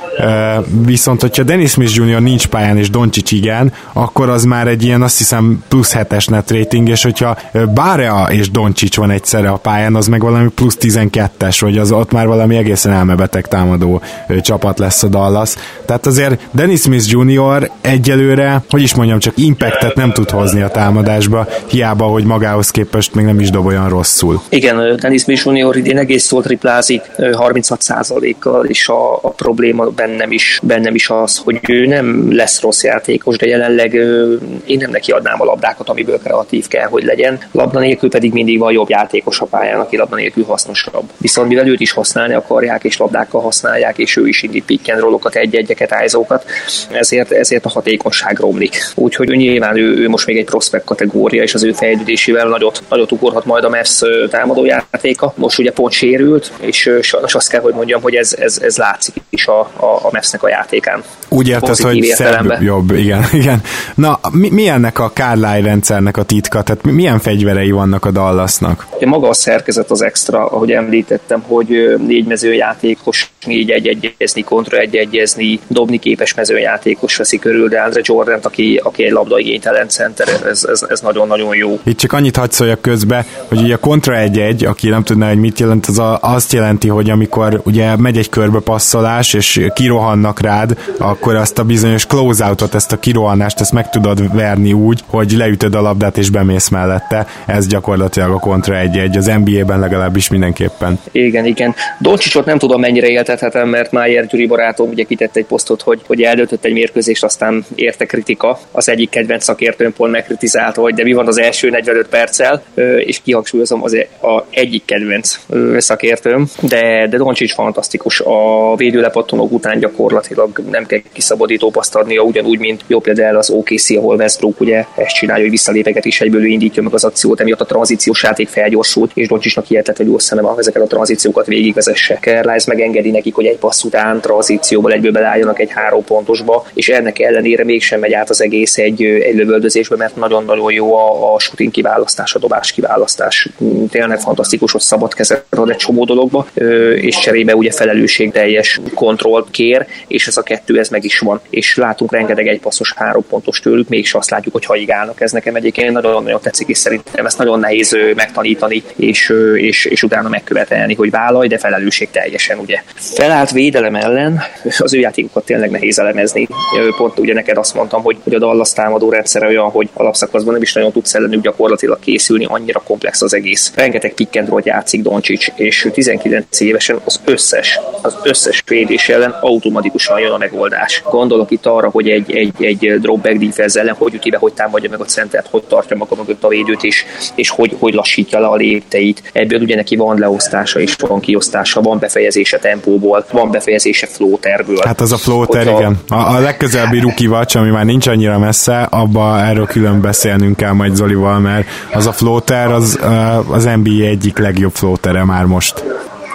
S1: Viszont, hogyha Dennis Smith Jr. nincs pályán és Doncic igen, akkor az már egy ilyen azt hiszem plusz 7-es net rating, és hogyha Bárea és Doncic van egyszerre a pályán, az meg valami plusz 12-es, vagy az ott már valami egészen elmebeteg támadó csapat lesz a Dallas. Tehát azért Dennis Smith Jr. egyelőre, hogy is mondjam, csak impactet nem tud hozni a támadásba, hiába, hogy magához képest még nem is dob olyan rosszul.
S2: Igen, Dennis Smith Jr. idén egész jól triplázik 36%-kal, és a, a probléma bennem is, bennem is az, hogy ő nem lesz rossz játékos, de jelenleg én nem neki adnám a labdákat, amiből kreatív kell, hogy legyen. Labda nélkül pedig mindig van jobb játékos a pályán, aki labda nélkül hasznosabb. Viszont mivel őt is használni akarják, és labdákkal használják, és ő is indít pick and roll-okat, egy-egyeket, ájzókat, ezért, ezért a hatékonyság romlik. Úgyhogy nyilván ő, ő most még egy prospekt kategória, és az ő fejlődésével nagyot, nagyot ugorhat majd a Mavs támadójátéka. Most ugye pont sérült, és sajnos azt kell, hogy mondjam, hogy ez, ez, ez látszik is a, a, a Mavsnek a játékán.
S1: Úgy érted, hogy szebb, jobb, igen, igen. Na, mi, mi ennek a Carlisle rendszernek a titka? Tehát milyen fegyverei vannak a Dallasnak?
S2: Maga a szerkezet az extra, ahogy említettem, hogy négy mezőjátékos így egy-egyezni, kontra egy-egyezni, dobni képes mezőjátékos veszi körül, de Andre Jordan, aki, aki egy labdaigénytelen center, ez, ez, ez, nagyon-nagyon jó.
S1: Itt csak annyit hadd szóljak közbe, hogy ugye a kontra egy-egy, aki nem tudná, hogy mit jelent, az a, azt jelenti, hogy amikor ugye megy egy körbe passzolás, és kirohannak rád, akkor azt a bizonyos close-outot, ezt a kirohanást, ezt meg tudod verni úgy, hogy leütöd a labdát és bemész mellette. Ez gyakorlatilag a kontra egy-egy, az NBA-ben legalábbis mindenképpen.
S2: Igen, igen. Doncsicsot nem tudom mennyire éltethetem, mert Májer Gyuri barátom ugye kitett egy posztot, hogy, hogy eldöntött egy mérkőzést, aztán érte kritika. Az egyik kedvenc szakértőn pont megkritizálta, hogy de mi van az első 45 perccel, és kihangsúlyozom, az a egyik kedvenc szakértőm, de, de Doncsics fantasztikus. A védőlepattonók után gyakorlatilag nem kell kiszabadító paszt adnia, ugyanúgy, mint jó például az OKC, ahol Westbrook ugye ezt csinálja, hogy visszalépeget is egyből indítja meg az akciót, emiatt a tranzíciós játék felgyorsult, és Doncsicsnak hihetetlenül jó szeme van, ezeket a tranzíciókat végigvezesse. Kerlájz megengedi nekik, hogy egy passz után tranzícióból egyből belálljanak egy három pontosba, és ennek ellenére mégsem megy át az egész egy, egy lövöldözésbe, mert nagyon-nagyon jó a, a shooting kiválasztás, a dobás kiválasztás. Tényleg fantasztikus, hogy szabad kezet ad egy csomó dologba, és cserébe ugye felelősségteljes kontrollt kér, és ez a kettő ez meg is van. És látunk rengeteg egy passzos három pontos tőlük, mégis azt látjuk, hogy haigálnak. Ez nekem egyébként nagyon-nagyon tetszik, és szerintem ezt nagyon nehéz megtanítani, és, és, és utána megkövetelni, hogy vállalj, de felelősség teljesen, ugye. Felállt védelem ellen az ő játékokat tényleg nehéz elemezni. Pont ugye neked azt mondtam, hogy, hogy a Dallas támadó rendszer olyan, hogy alapszakaszban nem is nagyon tudsz ellenük gyakorlatilag készülni, annyira komplex az egész. Rengeteg pick and roll játszik Doncsics, és 19 évesen az összes, az összes védés ellen automatikusan jön a megoldás. Gondolok itt arra, hogy egy, egy, egy dropback defense ellen hogy üti be, hogy támadja meg a centert, hogy tartja maga mögött a védőt, és, és hogy, hogy lassítja le a lépteit. Ebből ugye neki van leosztása és van kiosztása, van befejezése tempóból, van befejezése floaterből.
S1: Hát az a floater, Hogyha... igen. A, a legközelebbi ruki vacs, ami már nincs annyira messze, abba erről külön beszélnünk kell majd Zolival, mert az a floater az, az NBA egyik legjobb floatere már most.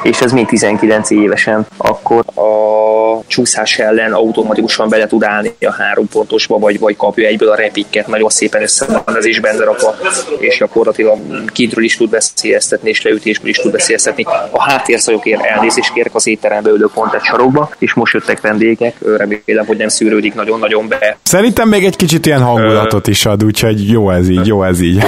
S2: És ez még 19 évesen, akkor a csúszás ellen automatikusan bele tud állni a három pontosba, vagy, vagy kapja egyből a repikket, nagyon szépen össze van ez is benne rakva, és gyakorlatilag kintről is tud veszélyeztetni, és leütésből is tud veszélyeztetni. A háttérszajokért elnézést kérek az étterembe ülök pont egy sarokba, és most jöttek vendégek, remélem, hogy nem szűrődik nagyon-nagyon be.
S1: Szerintem még egy kicsit ilyen hangulatot is ad, úgyhogy jó ez így, jó ez így.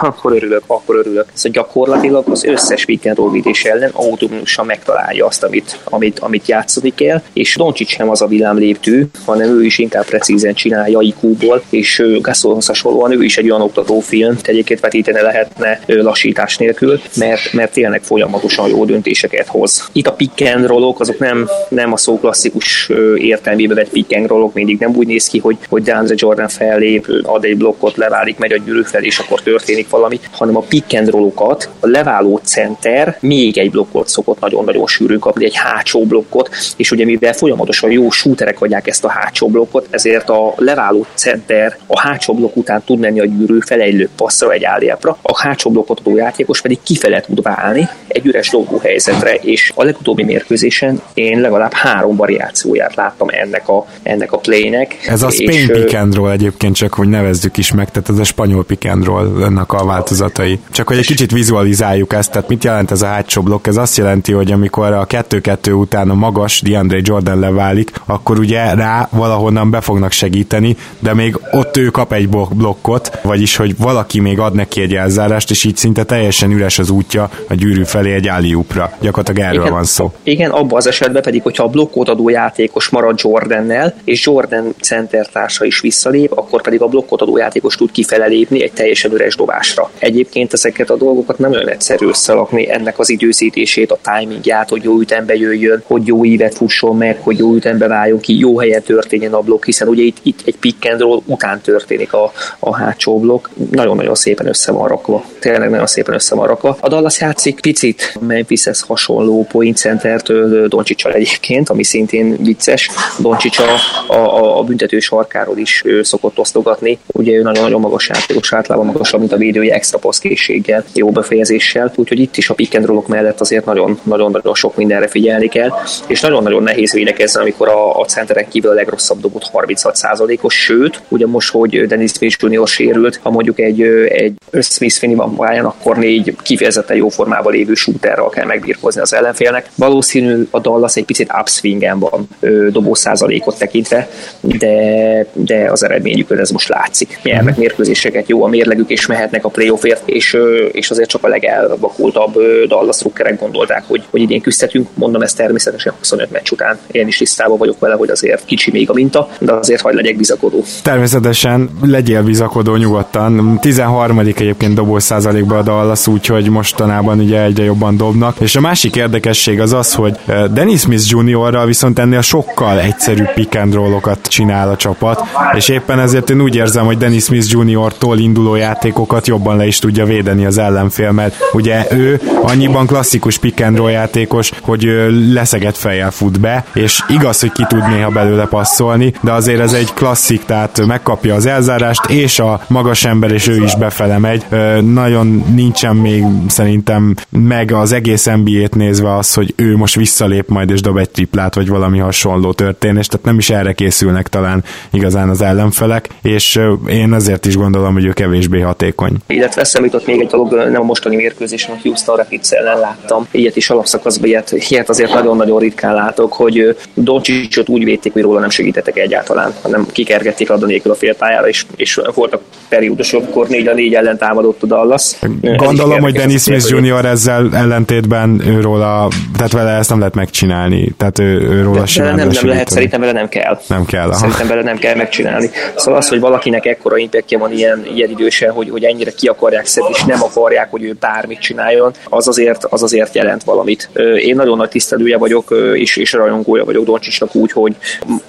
S2: akkor örülök, akkor örülök. Szóval gyakorlatilag az összes weekend ellen automatikusan megtalálja azt, amit, amit, amit játszani kell, és Doncsics sem az a villámléptő, hanem ő is inkább precízen csinálja IQ-ból, és Gasolhoz hasonlóan ő is egy olyan oktatófilm, egyébként vetíteni lehetne lassítás nélkül, mert, mert tényleg folyamatosan jó döntéseket hoz. Itt a pick and rollok, azok nem, nem a szó klasszikus értelmében vett pick and rollok, mindig nem úgy néz ki, hogy, hogy DeAndre Jordan fellép, ad egy blokkot, leválik, megy a gyűrű fel, és akkor történik valami, hanem a pick and rollokat a leváló center még egy blokkot szokott nagyon-nagyon sűrűn kapni, egy hátsó blokkot, és ugye mivel folyamatosan jó shooterek adják ezt a hátsó blokkot, ezért a leváló center a hátsó blokk után tud menni a gyűrű felejlő passzra egy álljapra, a hátsó blokkot adó játékos pedig kifele tud válni egy üres dobó helyzetre, és a legutóbbi mérkőzésen én legalább három variációját láttam ennek a, ennek a playnek.
S1: Ez a Spain pick and roll egyébként csak, hogy nevezzük is meg, tehát ez a spanyol pick and roll ennek a változatai. Csak hogy egy kicsit vizualizáljuk ezt, tehát mit jelent ez a hátsó blokk? Ez azt jelenti, hogy amikor a 2-2 után a magas DeAndre Jordan leválik, akkor ugye rá valahonnan be fognak segíteni, de még ott ő kap egy blokkot, vagyis hogy valaki még ad neki egy elzárást, és így szinte teljesen üres az útja a gyűrű felé egy áliúpra. Gyakorlatilag erről
S2: igen,
S1: van szó.
S2: Igen, abban az esetben pedig, hogyha a blokkot adó játékos marad Jordannel, és Jordan center társa is visszalép, akkor pedig a blokkot adó játékos tud kifele lépni egy teljesen üres dobásra. Egyébként ezeket a dolgokat nem olyan egyszerű összelakni, ennek az időzítését, a timingját, hogy jó ütembe jöjjön, hogy jó ívet fusson meg, hogy jó ütembe váljon ki, jó helyen történjen a blokk, hiszen ugye itt, itt egy pick and roll után történik a, a hátsó blokk. Nagyon-nagyon szépen össze van rakva. Tényleg nagyon szépen össze van rakva. A Dallas játszik picit Memphishez hasonló point center-től Doncsicsal egyébként, ami szintén vicces. Doncsics a, a, a büntető sarkáról is szokott osztogatni. Ugye ő nagyon-nagyon magas játékos, általában magasabb, mint a védője extra passzkészséggel, jó befejezéssel, úgyhogy itt is a pick and mellett azért nagyon-nagyon sok mindenre figyelni kell, és nagyon-nagyon nehéz védekezni, amikor a, a centeren kívül a legrosszabb dobott 36%-os, sőt, ugye most, hogy Dennis Smith Jr. sérült, ha mondjuk egy, egy Smith Finney van pályán, akkor négy kifejezetten jó formában lévő shooterral kell megbírkozni az ellenfélnek. Valószínű a Dallas egy picit upswingen van dobó százalékot tekintve, de, de az eredményükön ez most látszik. Nyernek mérkőzéseket, jó a mérlegük, és mehetnek a playoffért, és, és azért csak a legelvakultabb Dallas rukkerek gondolták, hogy, hogy idén küzdhetünk. Mondom ezt természetesen 25 meccs után. Én is tisztában vagyok vele, hogy azért kicsi még a minta, de azért hagyd legyek bizakodó.
S1: Természetesen legyél bizakodó nyugodtan. 13. egyébként dobó százalékban a Dallas, úgyhogy mostanában ugye egyre jobban dobnak. És a másik érdekesség az az, hogy Dennis Smith Juniorral viszont ennél sokkal egyszerűbb pick and csinál a csapat, és éppen ezért én úgy érzem, hogy Dennis Smith Junior-tól induló játékokat jobban le is tudja védeni az ellenfél, mert ugye ő annyiban klasszikus pick and játékos, hogy leszeget fejjel fut be, és igaz, hogy ki tud néha belőle passzolni, de azért ez egy klasszik, tehát megkapja az elzárást, és a magas ember, és ő is befele megy. Nagyon nincsen még szerintem meg az egész NBA-t nézve az, hogy ő most visszalép majd és dob egy triplát, vagy valami hasonló történés, tehát nem is erre készülnek talán igazán az ellenfelek, és én azért is gondolom, hogy ő kevésbé hatékony.
S2: Illetve eszem jutott még egy dolog, nem a mostani mérkőzésen, a Houston Rapids ellen láttam. Ilyet is alapszakaszban, ilyet, ilyet azért nagyon-nagyon ritkán látok, hogy Doncsicsot úgy védték, hogy róla nem segítettek egyáltalán, hanem kikergették a nélkül a félpályára, és, és voltak periódusok, akkor négy a négy ellen támadott a Dallas.
S1: Gondolom, hogy Dennis Smith Jr. ezzel ellentétben őróla, tehát vele ezt nem lehet megcsinálni, tehát ő, őróla
S2: de,
S1: simán
S2: nem, nem lehet, szerintem vele nem kell.
S1: Nem kell. Aha.
S2: Szerintem vele nem kell megcsinálni. Szóval az, hogy valakinek ekkora impactja van ilyen, ilyen idősen, hogy, hogy ennyire ki akarják szedni, és nem akarják, hogy ő bármit csináljon, az azért, az azért jelent valamit. Én nagyon nagy tisztelője vagyok, és, és rajongója vagyok Doncsicsnak úgy, hogy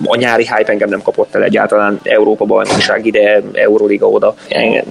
S2: a nyári hype engem nem kapott el egyáltalán Európa bajnokság ide, Euroliga oda.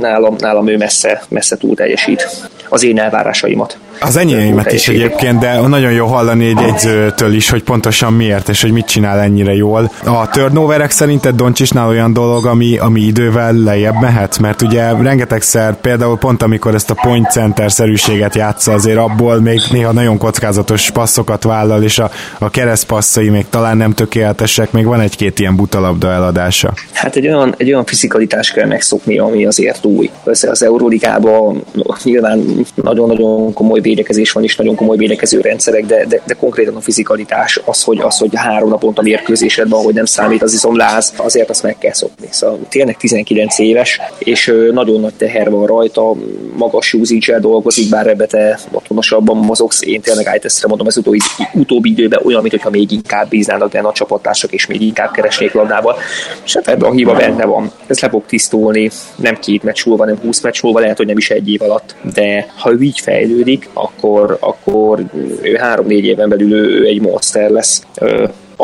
S2: Nálam, nálam ő messze, messze túl teljesít az én elvárásaimat.
S1: Az enyémet is egyébként, de nagyon jó hallani egy egyzőtől is, hogy pontosan miért, és hogy mit csinál ennyire jól. A turnoverek szerinted Doncsisnál olyan dolog, ami, ami idővel lejjebb mehet? Mert ugye rengetegszer, például pont amikor ezt a point center szerűséget játsza, azért abból még néha nagyon kockázatos passzokat vállal, és a, a keresztpasszai még talán nem tökéletesek, még van egy-két ilyen butalabda eladása.
S2: Hát egy olyan, egy olyan fizikalitás kell megszokni, ami azért új. Össze az Euróligában nyilván nagyon-nagyon komoly védekezés van, és nagyon komoly védekező rendszerek, de, de, de konkrétan a fizikalitás, az, hogy, az, hogy három naponta mérkőzésedben, hogy nem számít az izomláz, azért azt meg kell szokni. Szóval tényleg 19 éves, és nagyon nagy teher van rajta, magas usage dolgozik, bár ebbe te otthonosabban mozogsz, én tényleg ájteszre mondom, ez utóbbi, utóbbi időben olyan, mintha még inkább bíznának a csapattársak, és még inkább keresnék labdával. És hát ebben a hiba benne van. Ez le fog tisztulni, nem két meccs múlva, nem 20 meccs múlva, lehet, hogy nem is egy év alatt, de ha ő így fejlődik, akkor, akkor ő három-négy éven belül ő egy monster lesz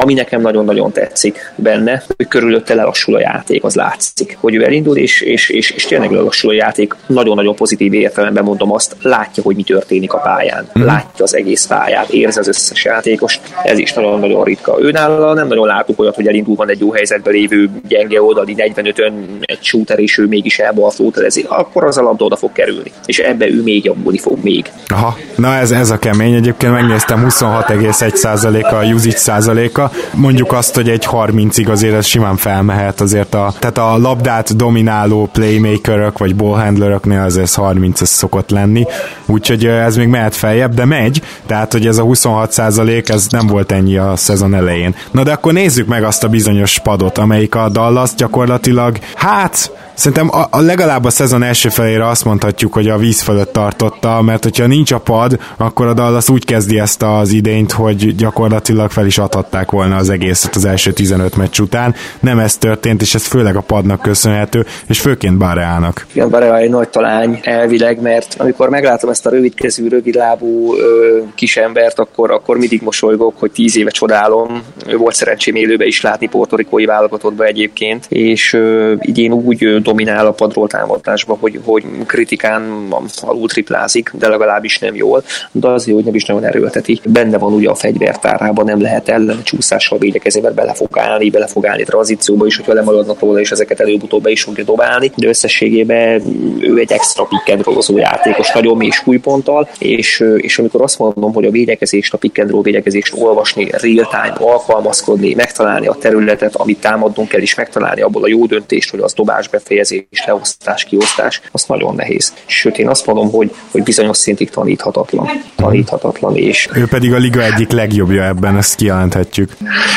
S2: ami nekem nagyon-nagyon tetszik benne, hogy körülötte lelassul a játék, az látszik, hogy ő elindul, és, és, és, és tényleg lelassul a játék, nagyon-nagyon pozitív értelemben mondom azt, látja, hogy mi történik a pályán, mm. látja az egész pályát, érzi az összes játékos, ez is nagyon-nagyon ritka. Őnála nem nagyon látunk olyat, hogy elindul van egy jó helyzetben lévő gyenge oldali 45-ön egy shooter, és ő mégis elbalflóterezi, akkor az a labda oda fog kerülni, és ebbe ő még javulni fog még.
S1: Aha, na ez, ez a kemény, egyébként megnéztem 26,1% a usage százaléka, Mondjuk azt, hogy egy 30-ig azért ez simán felmehet, azért a, tehát a labdát domináló playmakerök vagy ballhandleröknél azért 30 ez szokott lenni, úgyhogy ez még mehet feljebb, de megy, tehát hogy ez a 26 ez nem volt ennyi a szezon elején. Na de akkor nézzük meg azt a bizonyos padot, amelyik a Dallas gyakorlatilag, hát Szerintem a, a legalább a szezon első felére azt mondhatjuk, hogy a víz fölött tartotta, mert hogyha nincs a pad, akkor a Dallas úgy kezdi ezt az idényt, hogy gyakorlatilag fel is adhatták volna az egészet az első 15 meccs után. Nem ez történt, és ez főleg a padnak köszönhető, és főként Bareának.
S2: Igen, Barea egy nagy talány elvileg, mert amikor meglátom ezt a rövidkezű, rövidlábú ö, kisembert, akkor, akkor mindig mosolygok, hogy tíz éve csodálom. Volt szerencsém élőbe is látni portorikói válogatottba egyébként, és ö, idén úgy dominál a padról támadásba, hogy, hogy kritikán alul triplázik, de legalábbis nem jól, de azért, hogy nem is nagyon erőlteti. Benne van ugye a fegyvertárában, nem lehet ellen csúszással védekezével bele fog állni, bele fog állni tranzícióba is, hogyha lemaradnak róla, és ezeket előbb-utóbb be is fogja dobálni, de összességében ő egy extra pick and játékos, nagyon mély súlyponttal, és, és amikor azt mondom, hogy a védekezést, a pick and roll védekezést olvasni, real time, alkalmazkodni, megtalálni a területet, amit támadnunk kell, és megtalálni abból a jó döntést, hogy az dobás, befejezés, leosztás, kiosztás, az nagyon nehéz. Sőt, én azt mondom, hogy, hogy bizonyos szintig taníthatatlan. Taníthatatlan, és...
S1: Ő pedig a liga egyik legjobbja ebben, ezt kijelenthetjük.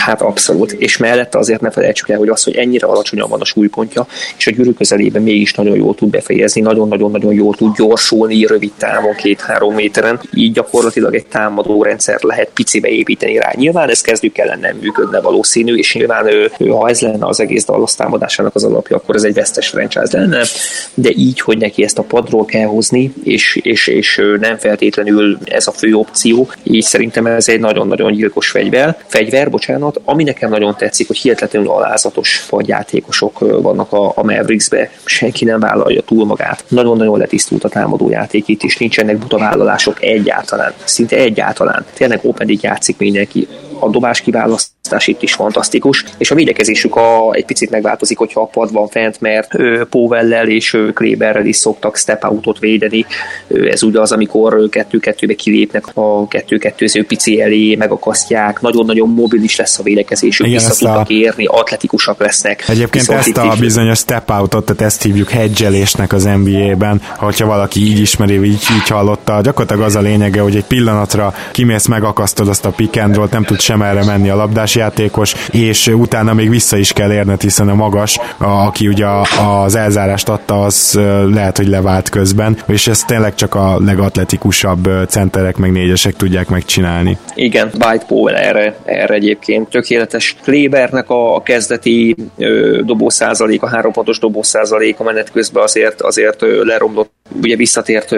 S2: Hát abszolút. És mellette azért ne felejtsük el, hogy az, hogy ennyire alacsonyan van a súlypontja, és a gyűrű közelében mégis nagyon jól tud befejezni, nagyon-nagyon-nagyon jól tud gyorsulni rövid távon, két-három méteren. Így gyakorlatilag egy támadó rendszer lehet picibe építeni rá. Nyilván ez kezdjük ellen nem működne valószínű, és nyilván ő, ő, ha ez lenne az egész Dallas támadásának az alapja, akkor ez egy vesztes franchise lenne, de így, hogy neki ezt a padról kell hozni, és, és, és nem feltétlenül ez a fő opció, így szerintem ez egy nagyon-nagyon gyilkos fegyver, fegyver, bocsánat, ami nekem nagyon tetszik, hogy hihetetlenül alázatos játékosok vannak a, a Mavericksbe, senki nem vállalja túl magát. Nagyon-nagyon letisztult a támadó játék itt, és nincsenek buta vállalások egyáltalán, szinte egyáltalán. Tényleg open játszik mindenki, a dobás kiválasztás itt is fantasztikus, és a védekezésük a, egy picit megváltozik, hogyha a pad van fent, mert Powellel és Kleberrel is szoktak step outot védeni. Ez ugye az, amikor kettő-kettőbe kilépnek a kettő-kettőző pici elé, megakasztják, nagyon-nagyon mobilis lesz a védekezésük, Igen, vissza tudnak a... érni, atletikusak lesznek.
S1: Egyébként ezt a bizonyos step outot, tehát ezt hívjuk hedgelésnek az NBA-ben, hogyha valaki így ismeri, így, így hallotta, gyakorlatilag az a lényege, hogy egy pillanatra kimész, megakasztod azt a pick and roll, nem tudsz sem erre menni a labdás játékos, és utána még vissza is kell érned, hiszen a magas, a, aki ugye az elzárást adta, az lehet, hogy levált közben, és ezt tényleg csak a legatletikusabb centerek meg négyesek tudják megcsinálni.
S2: Igen, White Powell erre, erre egyébként tökéletes. Klebernek a kezdeti dobószázalék, a hárompontos dobószázalék a menet közben azért, azért leromlott ugye visszatért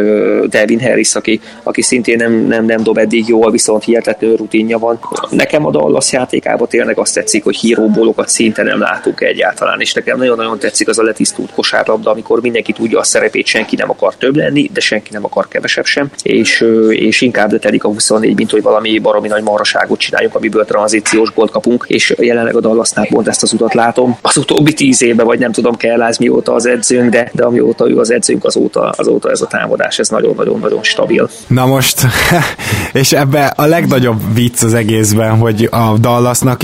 S2: Devin Harris, aki, aki szintén nem, nem, nem dob eddig jól, viszont hihetetlen rutinja van. Nekem a Dallas játékában tényleg azt tetszik, hogy híróbólokat szinte nem látunk egyáltalán, és nekem nagyon-nagyon tetszik az a letisztult kosárlabda, amikor mindenki tudja a szerepét, senki nem akar több lenni, de senki nem akar kevesebb sem, és, és inkább letelik a 24, mint hogy valami baromi nagy maraságot csináljunk, amiből tranzíciós gólt kapunk, és jelenleg a Dallasnál pont ezt az utat látom. Az utóbbi tíz évben, vagy nem tudom, kell az mióta az edzőnk, de, de amióta ő az edzőnk, azóta, azóta ez a támadás, ez nagyon-nagyon-nagyon stabil.
S1: Na most, és ebbe a legnagyobb vicc az egészben, hogy a Dallasnak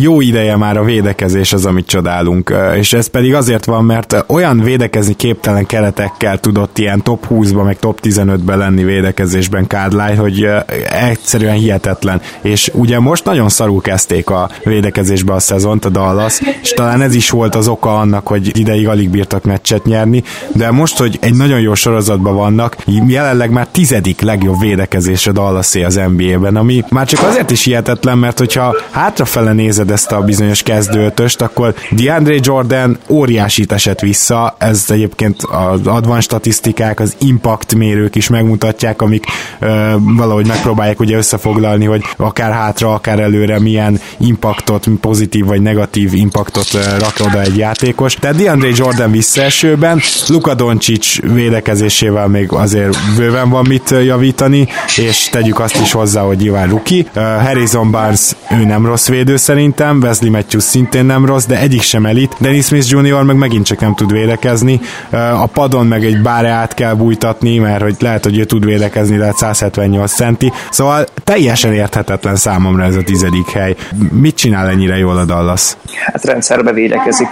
S1: jó ideje már a védekezés az, amit csodálunk, és ez pedig azért van, mert olyan védekezni képtelen keretekkel tudott ilyen top 20-ba, meg top 15-ben lenni védekezésben Kádláj, hogy egyszerűen hihetetlen. És ugye most nagyon szarul kezdték a védekezésbe a szezont a Dallas, és talán ez is volt az oka annak, hogy ideig alig bírtak meccset nyerni, de most, hogy egy nagyon jó sorozatban vannak, jelenleg már tizedik legjobb védekezés a dallas az NBA-ben, ami már csak azért is hihetetlen, mert hogyha hátrafele nézed ezt a bizonyos kezdőtöst, akkor DeAndre Jordan óriásit esett vissza, ez egyébként az advanced statisztikák, az impact mérők is megmutatják, amik ö, valahogy megpróbálják ugye összefoglalni, hogy akár hátra, akár előre milyen impactot, pozitív vagy negatív impactot rak oda egy játékos. Tehát DeAndre Jordan visszaesőben, Luka Doncic védekezésével még azért bőven van mit javítani, és tegyük azt is hozzá, hogy nyilván ruki. Harrison Barnes, ő nem rossz védő szerintem, Wesley Matthews szintén nem rossz, de egyik sem elit. Dennis Smith Jr. meg megint csak nem tud védekezni. A padon meg egy báre át kell bújtatni, mert hogy lehet, hogy ő tud védekezni, de 178 centi. Szóval teljesen érthetetlen számomra ez a tizedik hely. Mit csinál ennyire jól a Dallas?
S2: Hát rendszerbe védekezik,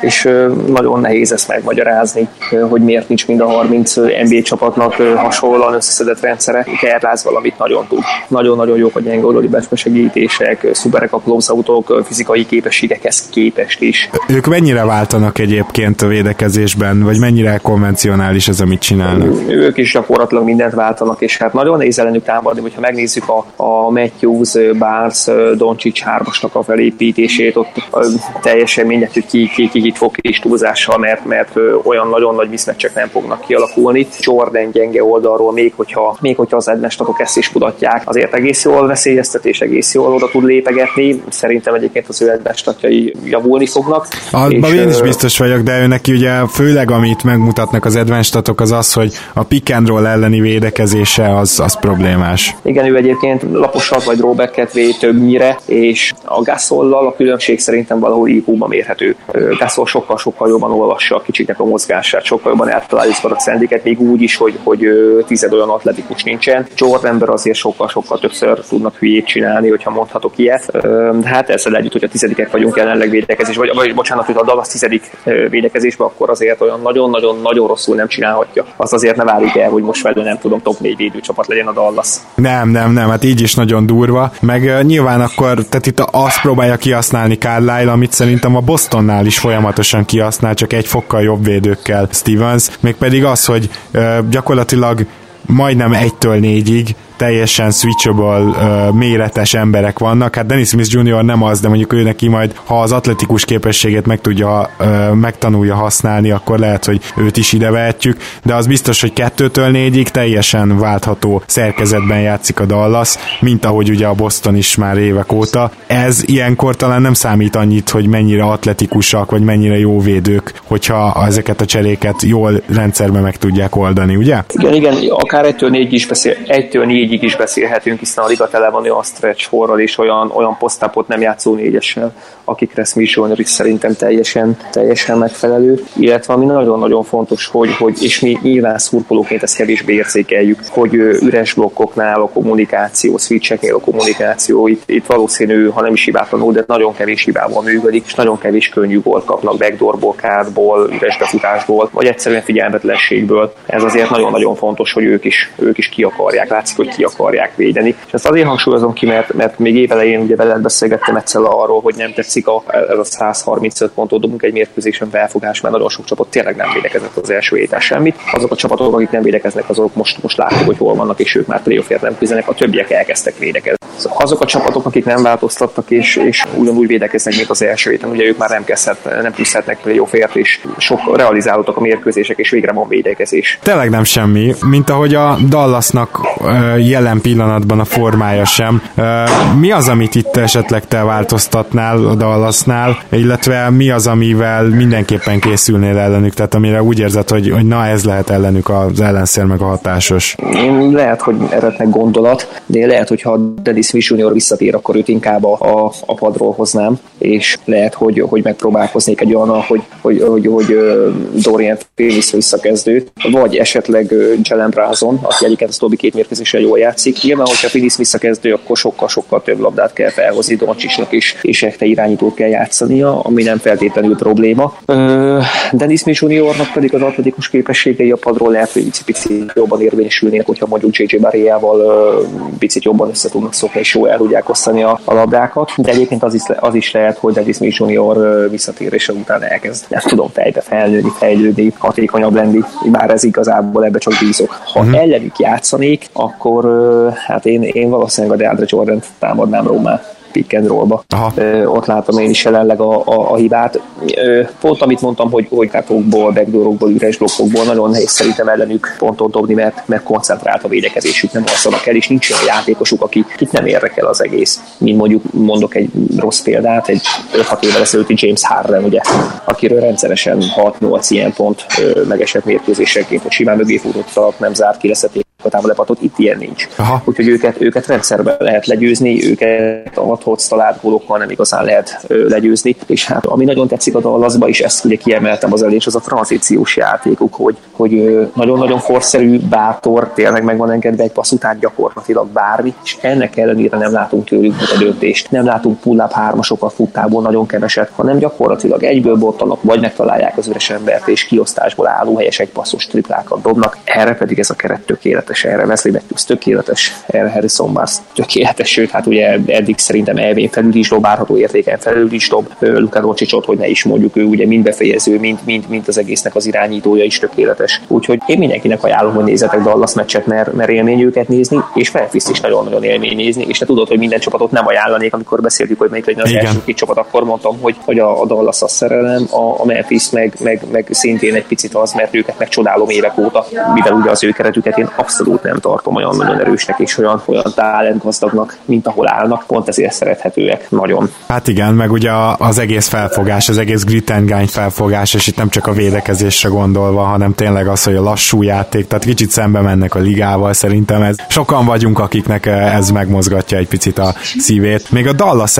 S2: és nagyon nehéz ezt megmagyarázni, hogy miért nincs mind a 30 NBA csapatnak hasonlóan összeszedett rendszere. Kerláz valamit nagyon tud. Nagyon-nagyon jók a gyenge oldali segítések, szuperek a close autók, fizikai képességekhez képest is.
S1: Ők mennyire váltanak egyébként a védekezésben, vagy mennyire konvencionális ez, amit csinálnak?
S2: Ők is gyakorlatilag mindent váltanak, és hát nagyon nehéz ellenük támadni, hogyha megnézzük a, a Matthews, Barnes, Doncsics hármasnak a felépítését, ott teljesen mindegy, hogy ki, ki, ki, ki fog is túlzással, mert, mert olyan nagyon nagy viszmeccek nem fognak kialakulni. Jordan gyenge oldalról, még hogyha, még hogyha az edmestakok ezt is kudatják, azért egész jól veszélyeztet és egész jól oda tud lépegetni. Szerintem egyébként az ő edmestatjai javulni fognak.
S1: Abban én is biztos vagyok, de ő neki ugye főleg amit megmutatnak az advanced az az, hogy a pick and roll elleni védekezése az, az problémás.
S2: Igen, ő egyébként laposat vagy drawbacket véd többnyire, és a Gasollal a különbség szerintem valahol IQ-ban mérhető. Gasol sokkal-sokkal jobban olvassa a kicsiknek a mozgását, sokkal jobban eltalálja a szendiket, még úgy is, hogy, hogy tized olyan atletikus nincsen. Jordanber azért sokkal-sokkal többször tudnak hülyét csinálni, hogyha mondhatok ilyet. De hát ezzel együtt, hogy a tizedikek vagyunk jelenleg védekezés, vagy, vagy bocsánat, hogy a Dallas tizedik védekezésben, akkor azért olyan nagyon-nagyon-nagyon rosszul nem csinálhatja. Azt azért ne várjuk el, hogy most velő nem tudom, top 4 védőcsapat legyen a Dallas.
S1: Nem, nem, nem, hát így is nagyon durva. Meg nyilván akkor, tehát itt azt próbálja kihasználni Carlisle, amit szerintem a Bostonnál is folyamatosan kihasznál, csak egy fokkal jobb védőkkel Stevens, mégpedig az, hogy gyakorlatilag majdnem egytől négyig teljesen switchable, uh, méretes emberek vannak. Hát Dennis Smith Jr. nem az, de mondjuk ő neki majd, ha az atletikus képességét meg tudja, uh, megtanulja használni, akkor lehet, hogy őt is ide vehetjük, de az biztos, hogy kettőtől négyig teljesen váltható szerkezetben játszik a Dallas, mint ahogy ugye a Boston is már évek óta. Ez ilyenkor talán nem számít annyit, hogy mennyire atletikusak, vagy mennyire jó védők, hogyha ezeket a cseréket jól rendszerben meg tudják oldani, ugye?
S2: Igen, igen, akár 1-től 4 is beszél, 1-től 4 végig is beszélhetünk, hiszen a liga tele van olyan stretch horral és olyan, olyan posztápot nem játszó négyessel, akikre Smith is szerintem teljesen, teljesen megfelelő. Illetve ami nagyon-nagyon fontos, hogy, hogy és mi nyilván szurkolóként ezt kevésbé érzékeljük, hogy üres blokkoknál a kommunikáció, switcheknél a kommunikáció, itt, itt valószínű, ha nem is hibátlanul, de nagyon kevés hibával működik, és nagyon kevés könnyű gólt kapnak backdoorból, kártból, üres befutásból, vagy egyszerűen figyelmetlenségből. Ez azért nagyon-nagyon fontos, hogy ők is, ők is ki akarják, látszik, hogy ki akarják védeni. És ezt azért hangsúlyozom ki, mert, mert még évelején ugye veled beszélgettem egyszer arról, hogy nem tetszik a, ez a 135 pontot dobunk egy mérkőzésen felfogás, mert nagyon sok csapat tényleg nem védekezett az első héten semmit. Azok a csapatok, akik nem védekeznek, azok most, most látjuk, hogy hol vannak, és ők már playoffért nem küzdenek, a többiek elkezdtek védekezni. Szóval azok a csapatok, akik nem változtattak, és, és ugyanúgy védekeznek, mint az első héten, ugye ők már nem kezdhet, nem küzdhetnek playoffért, és sok realizálódtak a mérkőzések, és végre van védekezés.
S1: Tényleg nem semmi, mint ahogy a Dallasnak jelen pillanatban a formája sem. Mi az, amit itt esetleg te változtatnál a Dallasnál, illetve mi az, amivel mindenképpen készülnél ellenük, tehát amire úgy érzed, hogy, hogy na ez lehet ellenük az ellenszer meg a hatásos?
S2: Én lehet, hogy erednek gondolat, de lehet, hogy ha Dennis Smith Jr. visszatér, akkor őt inkább a, a padról hoznám, és lehet, hogy, hogy megpróbálkoznék egy olyan, hogy, hogy, hogy, hogy Dorian Phillips visszakezdőt, vagy esetleg Jalen Brazon, aki egyiket a Tobi két mérkőzésre jól játszik. Nyilván, hogyha Phillips visszakezdő, akkor sokkal-sokkal több labdát kell felhozni Doncsisnak is, és ekte irányítót kell játszania, ami nem feltétlenül probléma. Dennis Smith Juniornak pedig az atletikus képességei a padról lehet, hogy picit jobban érvényesülnének, hogyha mondjuk JJ Barriával picit jobban össze tudnak szokni, és jól el tudják osztani a, a labdákat. De egyébként az is, az is lehet, hogy Dennis Smith Junior visszatérése után elkezd, nem tudom, fejbe felnőni, fejlődni, hatékonyabb lenni, bár ez igazából ebbe csak bízok. Ha uh-huh. ellenük játszanék, akkor hát én, én valószínűleg a DeAndre Jordan támadnám Rómát pick and rollba. Aha. Ott látom én is jelenleg a, a, a hibát. Pont amit mondtam, hogy, kápokból, backdoorokból, üres blokkokból nagyon nehéz szerintem ellenük pontot dobni, mert, mert koncentrált a védekezésük, nem alszanak el, és nincs olyan játékosuk, aki, akit nem érdekel az egész. Mint mondjuk mondok egy rossz példát, egy 5-6 évvel ezelőtti James Harden, ugye, akiről rendszeresen 6-8 ilyen pont megesett mérkőzésenként, hogy simán mögé futottak, nem zárt ki támadlepatot, itt ilyen nincs. Aha. Úgyhogy őket, őket rendszerben lehet legyőzni, őket a hathoz talált gólokkal nem igazán lehet ö, legyőzni, és hát ami nagyon tetszik a Dallasba, és ezt ugye kiemeltem az elés, az a tranzíciós játékuk, hogy, hogy ö, nagyon-nagyon forszerű, bátor, tényleg meg van engedve egy passz után gyakorlatilag bármi, és ennek ellenére nem látunk tőlük a döntést, nem látunk pull-up hármasokat futtából nagyon keveset, hanem gyakorlatilag egyből bottanak, vagy megtalálják az üres embert, és kiosztásból álló helyes egy passzos triplákat dobnak, erre pedig ez a keret tökéletes tökéletes erre, Wesley Matthews tökéletes erre, Harrison Barnes tökéletes, sőt, hát ugye eddig szerintem elvén felül is dob, árható értéken felül is dob, Luka Doncsicsot, hogy ne is mondjuk, ő ugye mind befejező, mind, mind, mind az egésznek az irányítója is tökéletes. Úgyhogy én mindenkinek ajánlom, hogy nézzetek Dallas meccset, mert, mert élmény őket nézni, és Memphis is nagyon-nagyon élmény nézni, és te tudod, hogy minden csapatot nem ajánlanék, amikor beszéltük, hogy melyik legyen az Igen. első két csapat, akkor mondtam, hogy, hogy a, a Dallas a szerelem, a, a Memphis meg, meg, meg, szintén egy picit az, mert őket meg csodálom évek óta, mivel ugye az ő keretüket én abszolút nem tartom olyan nagyon erősnek és olyan, olyan talent gazdagnak, mint ahol állnak, pont ezért szerethetőek nagyon.
S1: Hát igen, meg ugye az egész felfogás, az egész grit and grind felfogás, és itt nem csak a védekezésre gondolva, hanem tényleg az, hogy a lassú játék, tehát kicsit szembe mennek a ligával, szerintem ez sokan vagyunk, akiknek ez megmozgatja egy picit a szívét. Még a dallas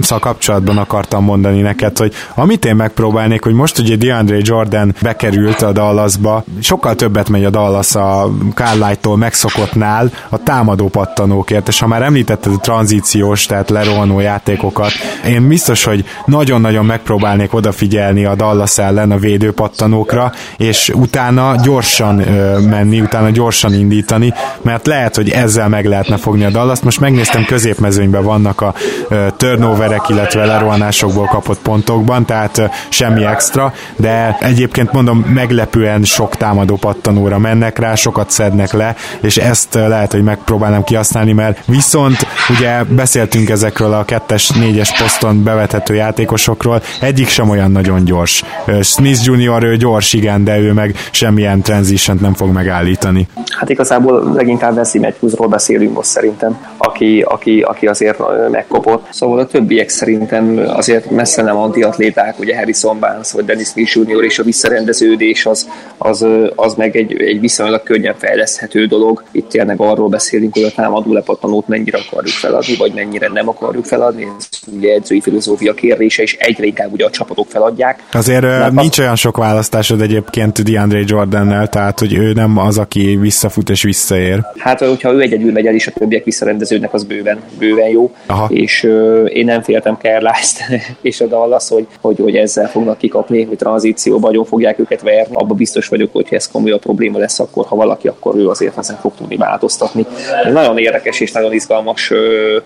S1: szal kapcsolatban akartam mondani neked, hogy amit én megpróbálnék, hogy most ugye DeAndre Jordan bekerült a Dallasba, sokkal többet megy a Dallas a Carlisle-tól megszokottnál a támadó pattanókért, és ha már említetted a tranzíciós, tehát lerohanó játékokat, én biztos, hogy nagyon-nagyon megpróbálnék odafigyelni a Dallas ellen a védőpattanókra, és utána gyorsan ö, menni, utána gyorsan indítani, mert lehet, hogy ezzel meg lehetne fogni a Dallas. Most megnéztem, középmezőnyben vannak a ö, turnoverek, illetve lerohanásokból kapott pontokban, tehát ö, semmi extra, de egyébként mondom, meglepően sok támadó pattanóra mennek rá, sokat szednek le, és ezt lehet, hogy megpróbálnám kihasználni, mert viszont ugye beszéltünk ezekről a kettes, négyes poszton bevethető játékosokról, egyik sem olyan nagyon gyors. Smith Junior ő gyors, igen, de ő meg semmilyen transition nem fog megállítani.
S2: Hát igazából leginkább Wesley Matthewsról beszélünk most szerintem, aki, aki, aki azért megkopott. Szóval a többiek szerintem azért messze nem antiatléták, ugye Harrison Barnes vagy Dennis Smith Junior és a visszarendeződés az, az, az meg egy, egy viszonylag könnyen fejleszthető dolog. Itt tényleg arról beszélünk, hogy a támadó lepattanót mennyire akarjuk feladni, vagy mennyire nem akarjuk feladni. Ez ugye edzői filozófia kérdése, és egyre inkább ugye a csapatok feladják.
S1: Azért Mert nincs olyan sok választásod egyébként DeAndre Jordannel, tehát hogy ő nem az, aki visszafut és visszaér.
S2: Hát, hogyha ő egyedül megy el, és a többiek visszarendeződnek, az bőven, bőven jó. Aha. És uh, én nem féltem Kerlást és a Dallas, hogy, hogy, hogy ezzel fognak kikapni, hogy tranzícióban nagyon fogják őket verni. Abba biztos vagyok, hogy ez komoly a probléma lesz, akkor ha valaki, akkor ő azért ezen fog tudni változtatni. Nagyon érdekes és nagyon izgalmas uh,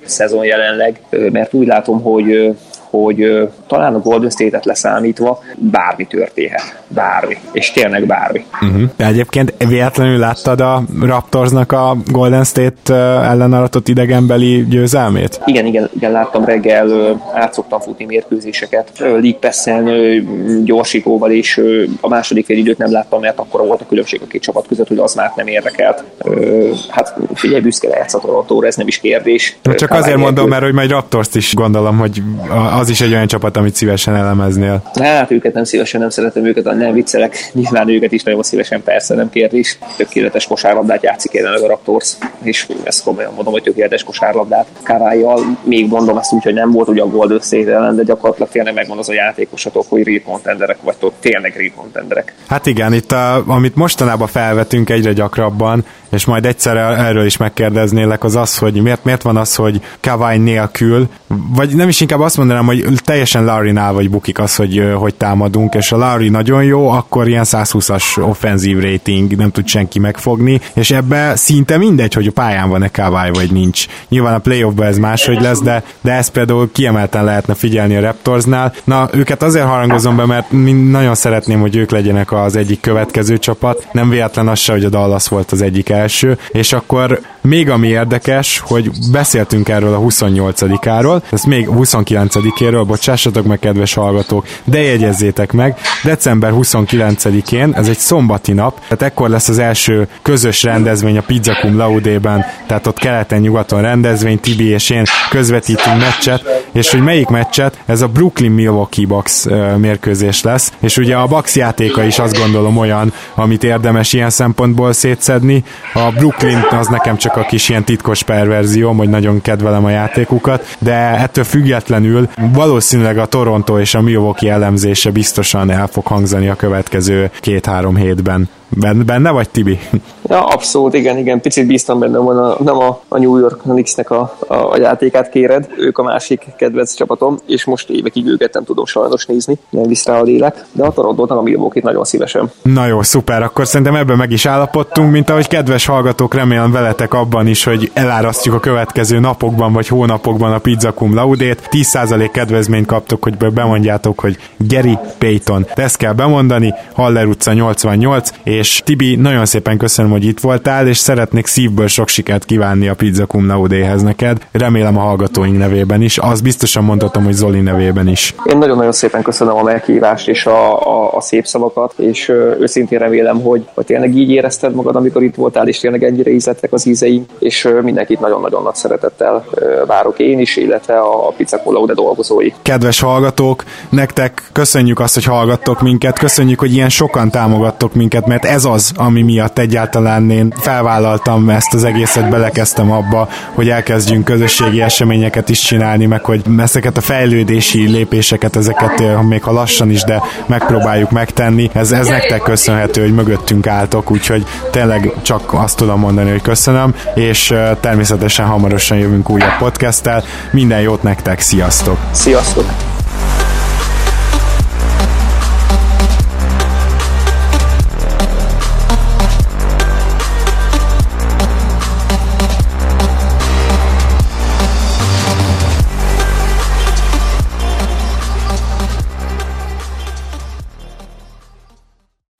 S2: szezon jelenleg, uh, mert úgy látom, hogy hogy talán a Golden State-et leszámítva bármi történhet. Bármi. És tényleg bármi.
S1: Uh-huh. De egyébként véletlenül láttad a Raptorsnak a Golden State ellen aratott idegenbeli győzelmét?
S2: Igen, igen, igen, láttam reggel, át szoktam futni mérkőzéseket. League pass gyorsítóval, és a második fél időt nem láttam, mert akkor volt a különbség a két csapat között, hogy az már nem érdekelt. Hát figyelj, büszke lehetsz a Torontóra, ez nem is kérdés.
S1: Na csak azért mondom, mert hogy majd Raptors is gondolom, hogy az is egy olyan csapat, amit szívesen elemeznél.
S2: Hát őket nem szívesen, nem szeretem őket, nem viccelek. Nyilván őket is nagyon szívesen, persze, nem kérdés. Tökéletes kosárlabdát játszik jelenleg a Raptors, és ezt komolyan mondom, hogy tökéletes kosárlabdát. Karályjal még mondom ezt úgy, hogy nem volt ugye a State ellen, de gyakorlatilag tényleg megvan az a játékosatok, hogy recontenderek vagytok, tényleg recontenderek.
S1: Hát igen, itt a, amit mostanában felvetünk egyre gyakrabban, és majd egyszer erről is megkérdeznélek, az az, hogy miért, miért van az, hogy Kawai nélkül, vagy nem is inkább azt mondanám, hogy teljesen Larry-nál vagy bukik az, hogy hogy támadunk, és a Larry nagyon jó, akkor ilyen 120-as offenzív rating nem tud senki megfogni, és ebbe szinte mindegy, hogy a pályán van-e Kawai vagy nincs. Nyilván a playoffban ez máshogy lesz, de, de ezt például kiemelten lehetne figyelni a Raptorsnál. Na, őket azért harangozom be, mert nagyon szeretném, hogy ők legyenek az egyik következő csapat. Nem véletlen az se, hogy a Dallas volt az egyik első, és akkor még ami érdekes, hogy beszéltünk erről a 28-áról, ezt még 29-éről, bocsássatok meg, kedves hallgatók, de jegyezzétek meg, december 29-én, ez egy szombati nap, tehát ekkor lesz az első közös rendezvény a Pizzacum Laudében, tehát ott keleten-nyugaton rendezvény, Tibi és én közvetítünk meccset, és hogy melyik meccset, ez a Brooklyn Milwaukee Bucks mérkőzés lesz, és ugye a Bucks játéka is azt gondolom olyan, amit érdemes ilyen szempontból szétszedni. A Brooklyn az nekem csak a kis ilyen titkos perverzióm, hogy nagyon kedvelem a játékukat, de ettől függetlenül valószínűleg a Toronto és a Milwaukee elemzése biztosan el fog hangzani a következő két-három hétben. Benne vagy, Tibi?
S2: Ja, abszolút, igen, igen. Picit bíztam benne volna, nem a, a New York Knicks-nek a, a, a játékát kéred, ők a másik kedvenc csapatom, és most évekig őket nem tudom sajnos nézni, nem visz rá a lélek, de a Torontót, a milwaukee nagyon szívesen.
S1: Na jó, szuper, akkor szerintem ebben meg is állapodtunk, mint ahogy kedves hallgatók, remélem veletek abban is, hogy elárasztjuk a következő napokban vagy hónapokban a Pizza Cum Laudét. 10% kedvezményt kaptok, hogy bemondjátok, hogy Gary Payton. Ezt kell bemondani, Haller utca 88, és Tibi, nagyon szépen köszönöm, hogy itt voltál, és szeretnék szívből sok sikert kívánni a Pizza Cum Laudéhez neked. Remélem a hallgatóink nevében is. Az biztosan mondhatom, hogy Zoli nevében is.
S2: Én nagyon-nagyon szépen köszönöm a meghívást és a, a, a szép szavakat, és őszintén remélem, hogy, hogy tényleg így érezted magad, amikor itt voltál, és tényleg ennyire ízlettek az ízeim, és mindenkit nagyon-nagyon nagy szeretettel várok én is, illetve a Pizza Cum Laude dolgozói.
S1: Kedves hallgatók, nektek köszönjük azt, hogy hallgattok minket, köszönjük, hogy ilyen sokan támogattok minket, mert ez az, ami miatt egyáltalán én felvállaltam ezt az egészet, belekezdtem abba, hogy elkezdjünk közösségi eseményeket is csinálni, meg hogy ezeket a fejlődési lépéseket, ezeket még ha lassan is, de megpróbáljuk megtenni. Ez, ez nektek köszönhető, hogy mögöttünk álltok, úgyhogy tényleg csak azt tudom mondani, hogy köszönöm, és természetesen hamarosan jövünk újabb podcasttel. Minden jót nektek, sziasztok!
S2: Sziasztok!